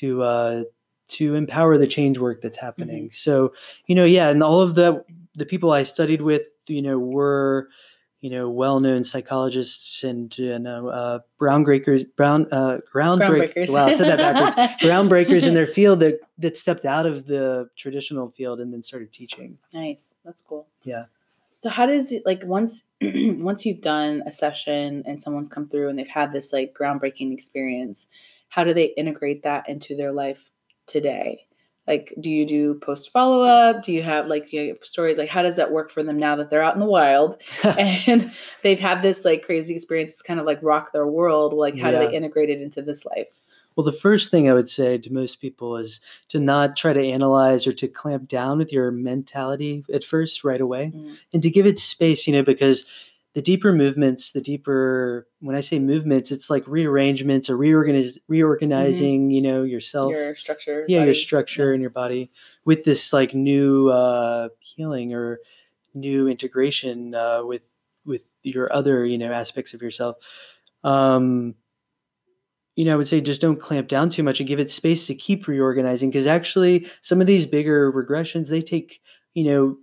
to uh, to empower the change work that's happening. So you know, yeah, and all of the the people I studied with, you know, were you know well-known psychologists and you know uh, groundbreakers, brown uh, groundbreak- Groundbreakers. Wow, I said that backwards. groundbreakers in their field that that stepped out of the traditional field and then started teaching. Nice. That's cool. Yeah. So how does it like once once you've done a session and someone's come through and they've had this like groundbreaking experience, how do they integrate that into their life today? Like, do you do post follow up? Do you have like you have stories? Like, how does that work for them now that they're out in the wild and they've had this like crazy experience? It's kind of like rock their world. Like, how do they integrate it into this life? Well, the first thing I would say to most people is to not try to analyze or to clamp down with your mentality at first right away Mm. and to give it space, you know, because the deeper movements, the deeper, when I say movements, it's like rearrangements or reorganiz- reorganizing, you know, yourself. Your structure. yeah, your body. structure in your body with this like new uh, healing or new integration uh, with with your other you know aspects of yourself. Um, you know, I would say just don't clamp down too much and give it space to keep reorganizing because actually some of these bigger regressions they take you know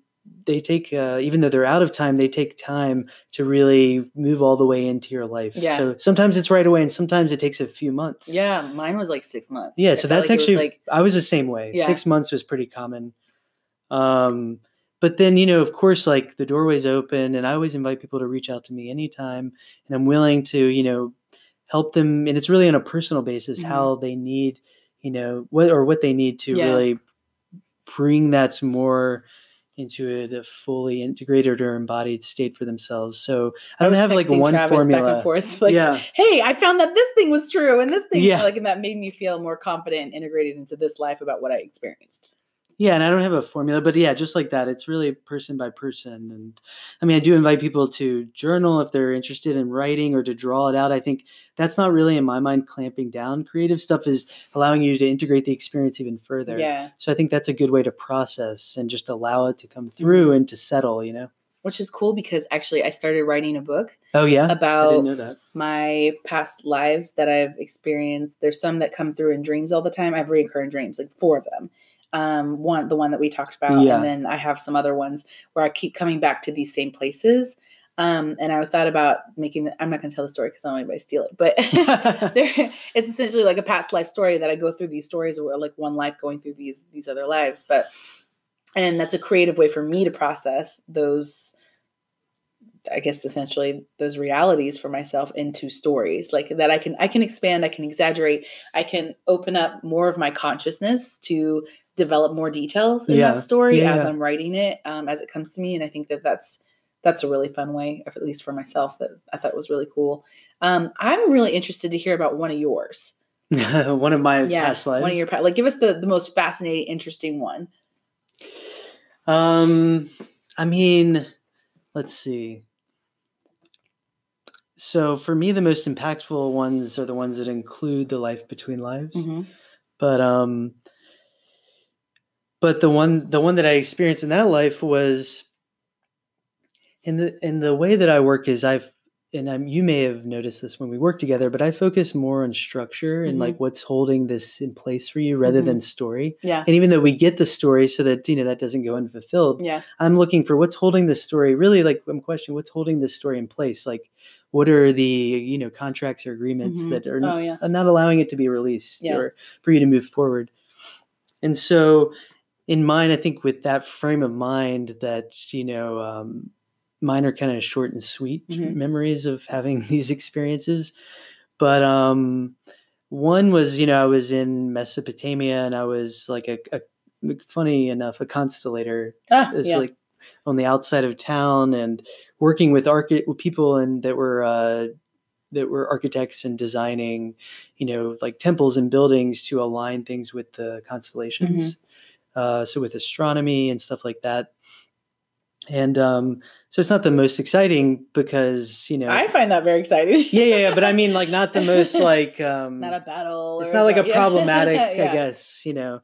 they take uh, even though they're out of time they take time to really move all the way into your life Yeah. so sometimes it's right away and sometimes it takes a few months Yeah, mine was like six months. yeah, so felt that's like it was, actually like I was the same way. Yeah. Six months was pretty common. Um, but then you know, of course, like the doorway's open, and I always invite people to reach out to me anytime, and I'm willing to you know help them, and it's really on a personal basis Mhm. how they need you know what or what they need to Yeah. really bring that more into a, a fully integrated or embodied state for themselves. So I don't was have like one Travis back formula. and forth. Like, yeah. hey, I found that this thing was true and this thing, Yeah. like, and that made me feel more confident and integrated into this life about what I experienced. Yeah, and I don't have a formula, but yeah, just like that, it's really person by person. And I mean, I do invite people to journal if they're interested in writing or to draw it out. I think that's not really, in my mind, clamping down. Creative stuff is allowing you to integrate the experience even further. Yeah, So I think that's a good way to process and just allow it to come through mm-hmm. and to settle, you know? which is cool because actually I started writing a book Oh, yeah? I about didn't know that. my past lives that I've experienced. There's some that come through in dreams all the time. I have recurring dreams, like four of them. Um, one, the one that we talked about, Yeah. and then I have some other ones where I keep coming back to these same places. Um, and I thought about making. The, I'm not going to tell the story because I don't want anybody to steal it, but there, it's essentially like a past life story that I go through these stories or like one life going through these these other lives. But and that's a creative way for me to process those I guess essentially those realities for myself into stories like that I can I can expand, I can exaggerate, I can open up more of my consciousness to develop more details in Yeah. that story Yeah, as yeah. I'm writing it um, as it comes to me, and I think that that's that's a really fun way, at least for myself, that I thought was really cool. Um, I'm really interested to hear about one of yours. one of my Yeah, past lives. one of your pa- like give us the the most fascinating, interesting one. Um, I mean, let's see. So for me, the most impactful ones are the ones that include the life between lives. Mhm. But um, but the one the one that I experienced in that life was in the in the way that I work is I've and I'm, you may have noticed this when we work together, but I focus more on structure and Mhm. like what's holding this in place for you rather Mhm. than story. Yeah, And even though we get the story so that you know that doesn't go unfulfilled, yeah, I'm looking for what's holding this story. Really, like I'm questioning what's holding this story in place. Like, what are the you know contracts or agreements Mhm. that are oh yeah, not allowing it to be released Yeah. or for you to move forward? And so, in mine, I think with that frame of mind, that you know, um, mine are kind of short and sweet Mhm. memories of having these experiences. But um, one was, you know, I was in Mesopotamia and I was like a, a funny enough, a constellator ah, is yeah. like on the outside of town and working with archi- with people and that were uh, that were architects and designing, you know, like temples and buildings to align things with the constellations. Uh, so with astronomy and stuff like that. And um, so it's not the most exciting because you know, I find that very exciting. yeah, yeah, yeah, but I mean, like not the most like um, not a battle. it's not like a yeah. problematic, I guess, you know.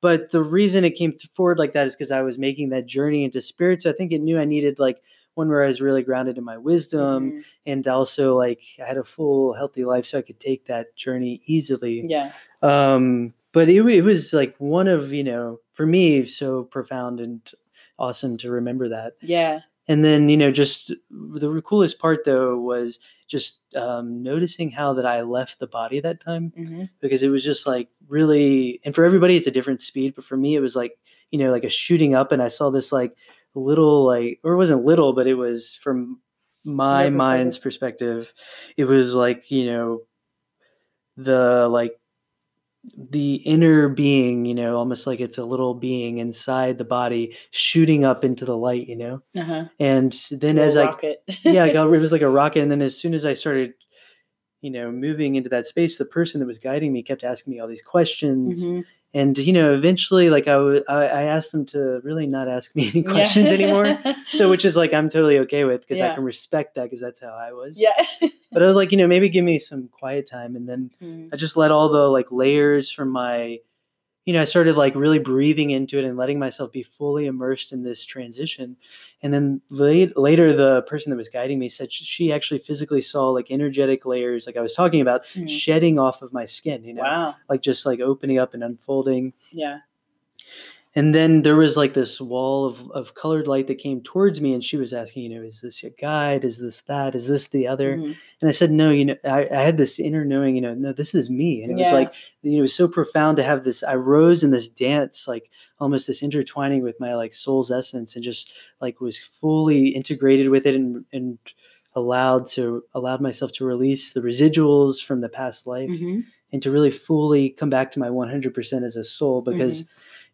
But the reason it came forward like that is because I was making that journey into spirit. So I think it knew I needed like one where I was really grounded in my wisdom Mhm. and also like I had a full healthy life so I could take that journey easily. Yeah. Um, but it, it was like one of, you know, for me, so profound and awesome to remember that. Yeah. And then, you know, just the coolest part though was just um, noticing how that I left the body that time hmm because it was just like really, and for everybody it's a different speed, but for me it was like, you know, like a shooting up, and I saw this like little like, or it wasn't little, but it was from my mind's perspective, it was like you know, the like the inner being, you know, almost like it's a little being inside the body shooting up into the light, you know. Uh-huh. And then as I rocket. yeah, I it was like a rocket. And then as soon as I started, you know, moving into that space, the person that was guiding me kept asking me all these questions. Mhm. And you know, eventually, like I wa- I I asked them to really not ask me any questions Yeah. anymore. So, which is like I'm totally okay with because I can respect that because that's how I was. yeah. But I was like, you know, maybe give me some quiet time, and then Mhm. I just let all the like layers from my, you know, I started like really breathing into it and letting myself be fully immersed in this transition. And then late, later, the person that was guiding me said she actually physically saw like energetic layers, like I was talking about, Mhm. shedding off of my skin, you know, Wow. like just like opening up and unfolding. Yeah. And then there was like this wall of, of colored light that came towards me, and she was asking, you know, is this your guide? Is this that? Is this the other? Mhm. And I said, no, you know, I, I had this inner knowing, you know, no, this is me. And it was like, you know, it was so profound to have this. I rose in this dance, like almost this intertwining with my like soul's essence and just like was fully integrated with it and, and allowed to, allowed myself to release the residuals from the past life Mhm. And to really fully come back to my 100% as a soul because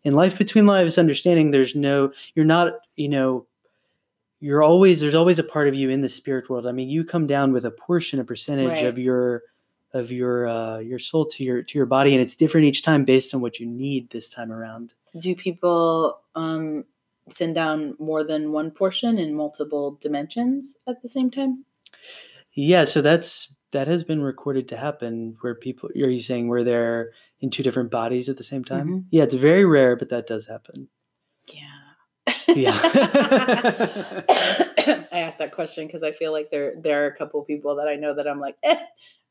in life between lives understanding there's no you're not you know you're always there's always a part of you in the spirit world i mean you come down with a portion a percentage Right. of your of your uh your soul to your to your body and it's different each time based on what you need this time around Do people um, send down more than one portion in multiple dimensions at the same time? yeah so that's that has been recorded to happen where people are you saying where they're in two different bodies at the same time Mhm. yeah it's very rare but that does happen Yeah. Yeah. I asked that question because I feel like there there are a couple people that I know that I'm like, eh,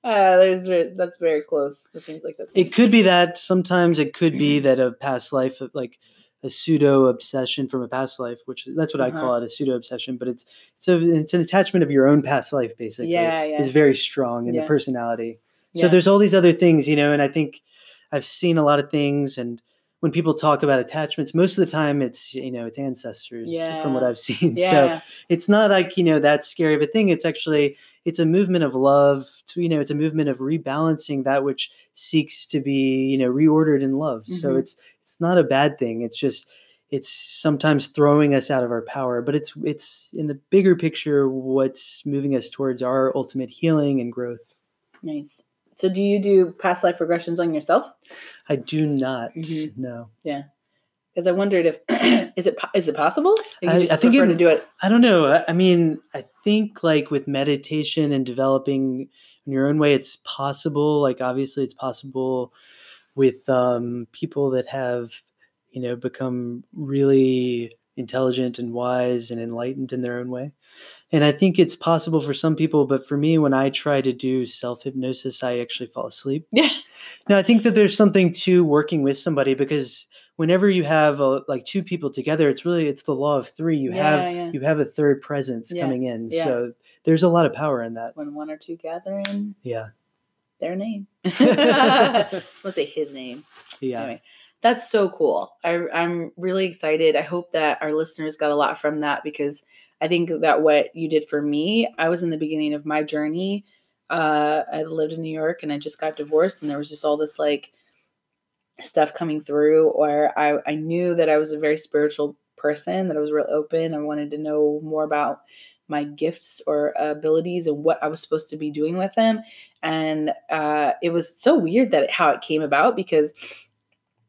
uh, there's that's very close. It seems like that's it could be that sometimes it could Mm-hmm. be that a past life like a pseudo obsession from a past life which that's what i Uh-huh. call it a pseudo obsession but it's it's, a, it's an attachment of your own past life basically Yeah, yeah. is very strong in Yeah. the personality so Yeah. there's all these other things you know and i think i've seen a lot of things and when people talk about attachments most of the time it's you know it's ancestors from what i've seen. So it's not like you know that scary of a thing. It's actually it's a movement of love to you know it's a movement of rebalancing that which seeks to be you know reordered in love. So Mhm. it's it's not a bad thing. It's just it's sometimes throwing us out of our power but it's it's in the bigger picture what's moving us towards our ultimate healing and growth. Nice. So, do you do past life regressions on yourself? i do not Mhm. no Yeah, Because I wondered if is it is it possible? I- just I think it- to do it. I don't know. I, I mean, I think like with meditation and developing in your own way, it's possible. Like obviously, it's possible with um, people that have, you know, become really intelligent and wise and enlightened in their own way. And I think it's possible for some people, but for me, when I try to do self hypnosis, I actually fall asleep. Yeah. Now I think that there's something to working with somebody because whenever you have a, like two people together, it's really it's the law of three. You Yeah, have yeah. you have a third presence Yeah, coming in, so there's a lot of power in that. When one or two gather in Yeah, their name. Let's say his name. yeah, Anyway, that's so cool. I, I'm really excited. I hope that our listeners got a lot from that because I think that what you did for me, I was in the beginning of my journey. Uh, I lived in New York and I just got divorced, and there was just all this like stuff coming through, or I, I knew that I was a very spiritual person, that I was real open. I wanted to know more about my gifts or abilities and what I was supposed to be doing with them. And uh, it was so weird that how it came about because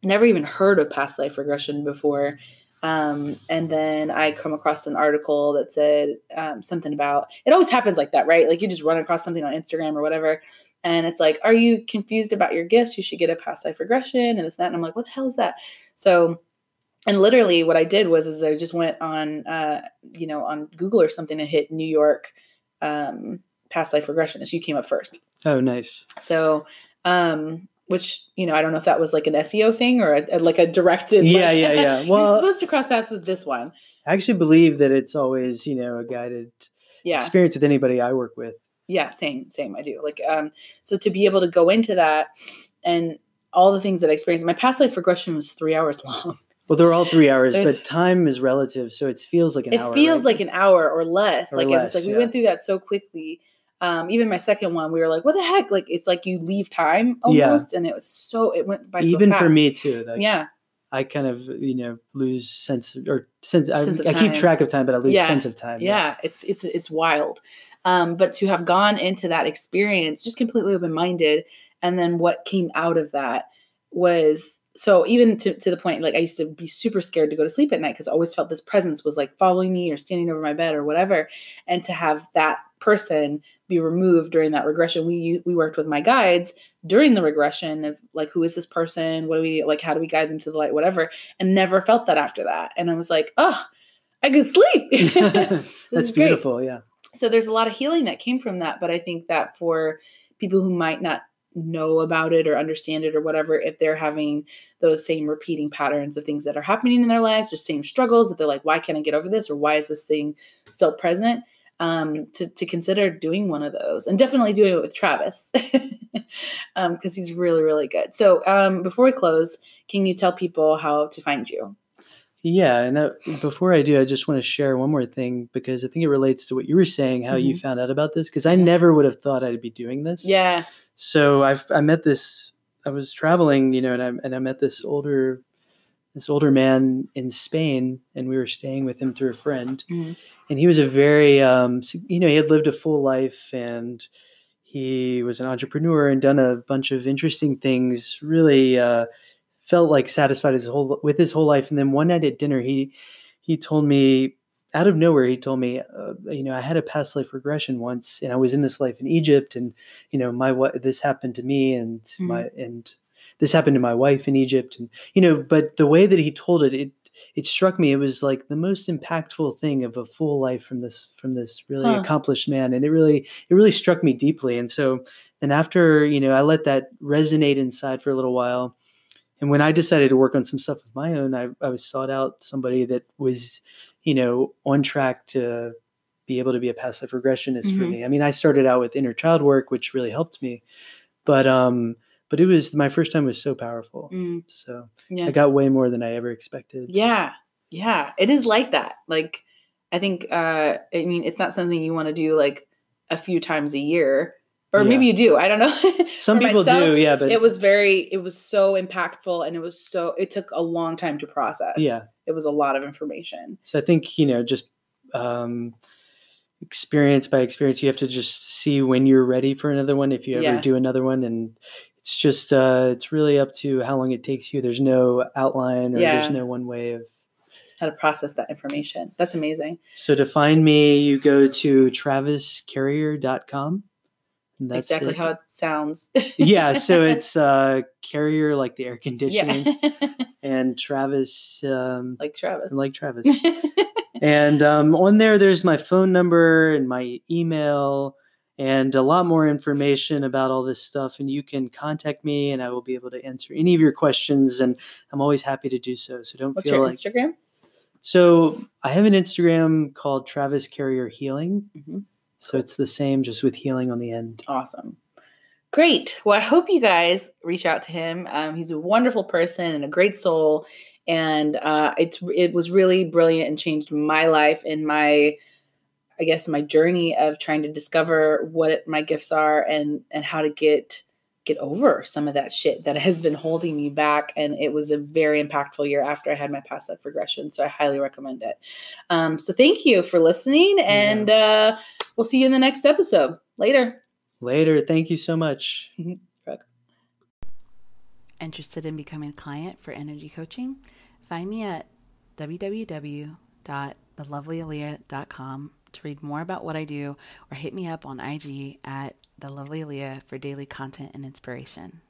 never even heard of past life regression before. Um, and then I come across an article that said um, something about it always happens like that, right? Like you just run across something on Instagram or whatever, and it's like, are you confused about your gifts? You should get a past life regression and this and that. And I'm like, what the hell is that? So, and literally what I did was is I just went on, uh, you know, on Google or something and hit New York um, past life regression, and so you came up first. Oh, nice. So, um, which you know, I don't know if that was like an SEO thing or a, a- like a directed. Yeah, like, yeah, yeah. you're Well- supposed to cross paths with this one. I actually believe that it's always you know a guided Yeah, experience with anybody I work with. yeah, same, same. I do like um. So to be able to go into that and all the things that I experienced, my past life regression was three hours long. Well, they're all three hours, There's- but time is relative, so it feels like an it hour. feels right? like an hour or less. Or like less, it's like we yeah. went through that so quickly. Um, even my second one, we were like, "What the heck?" Like it's like you leave time Yeah. almost, and it was so it went by so even for me too. Like, yeah, I kind of you know lose sense or sense. I, Sense of I keep track of time, but I lose Yeah. sense of time. yeah, it's it's it's wild. Um, but to have gone into that experience just completely open minded, and then what came out of that was so even to, to the point like I used to be super scared to go to sleep at night because I always felt this presence was like following me or standing over my bed or whatever, and to have that person be removed during that regression. We we worked with my guides during the regression of like who is this person? What do we like? How do we guide them to the light? Whatever, and never felt that after that. And I was like, oh, I can sleep. That's is great. beautiful. Yeah. so there's a lot of healing that came from that but i think that for people who might not know about it or understand it or whatever if they're having those same repeating patterns of things that are happening in their lives or same struggles that they're like why can't i get over this or why is this thing still present um, to, to consider doing one of those and definitely doing it with travis because he's really really good so um, before we close can you tell people how to find you Yeah, and uh, before I do, I just want to share one more thing because I think it relates to what you were saying, how you Mhm. found out about this. Because I Yeah. never would have thought I'd be doing this. yeah So I've I met this. I was traveling, you know, and I and I met this older, this older man in Spain, and we were staying with him through a friend, Mhm. and he was a very, um, you know, he had lived a full life and he was an entrepreneur and done a bunch of interesting things. Really uh, felt like satisfied his whole with his whole life. And then one night at dinner, he he told me out of nowhere, he told me, uh, you know, I had a past life regression once, and I was in this life in Egypt, and you know, my what this happened to me, and my and this happened to my wife in Egypt, and you know, but the way that he told it, it it struck me. It was like the most impactful thing of a full life from this from this really Huh. accomplished man, and it really it really struck me deeply. And so, and after you know, I let that resonate inside for a little while. And when I decided to work on some stuff of my own, I, I was sought out somebody that was, you know, on track to be able to be a past life regressionist for Mhm. me. I mean, I started out with inner child work, which really helped me, but um, but it was my first time was so powerful. Mm, So yeah I got way more than I ever expected. Yeah. Yeah. It is like that. Like I think uh I mean it's not something you want to do like a few times a year. Or Yeah. maybe you do. I don't know. Some people myself, do, yeah, but it was very it was so impactful and it was so it took a long time to process. Yeah. It was a lot of information. So I think you know, just um, experience by experience, you have to just see when you're ready for another one. If you ever Yeah. do another one, and it's just uh, it's really up to how long it takes you. There's no outline or Yeah. there's no one way of. How to process that information. That's amazing. So to find me, you go to traviscarrier.com. And that's exactly it. how it sounds. yeah, so it's uh, carrier like the air yeah. conditioning, and Travis um, like Travis. like Travis. And um, on there, there's my phone number and my email and a lot more information about all this stuff. And you can contact me and I will be able to answer any of your questions. And I'm always happy to do so. So don't What's feel your like. Instagram? So I have an Instagram called Travis Carrier Healing. Mhm. So it's the same, just with healing on the end. Awesome. Great. Well, I hope you guys reach out to him. Um, he's a wonderful person and a great soul, and uh, it's it was really brilliant and changed my life and my, I guess, my journey of trying to discover what my gifts are and and how to get get over some of that shit that has been holding me back. And it was a very impactful year after I had my past life regression. So I highly recommend it. Um, so thank you for listening, and uh, we'll see you in the next episode. Later. Later. Thank you so much. Interested in becoming a client for energy coaching? Find me at www.thelovelyaaliyah.com to read more about what I do or hit me up on IG at thelovelyaaliyah for daily content and inspiration.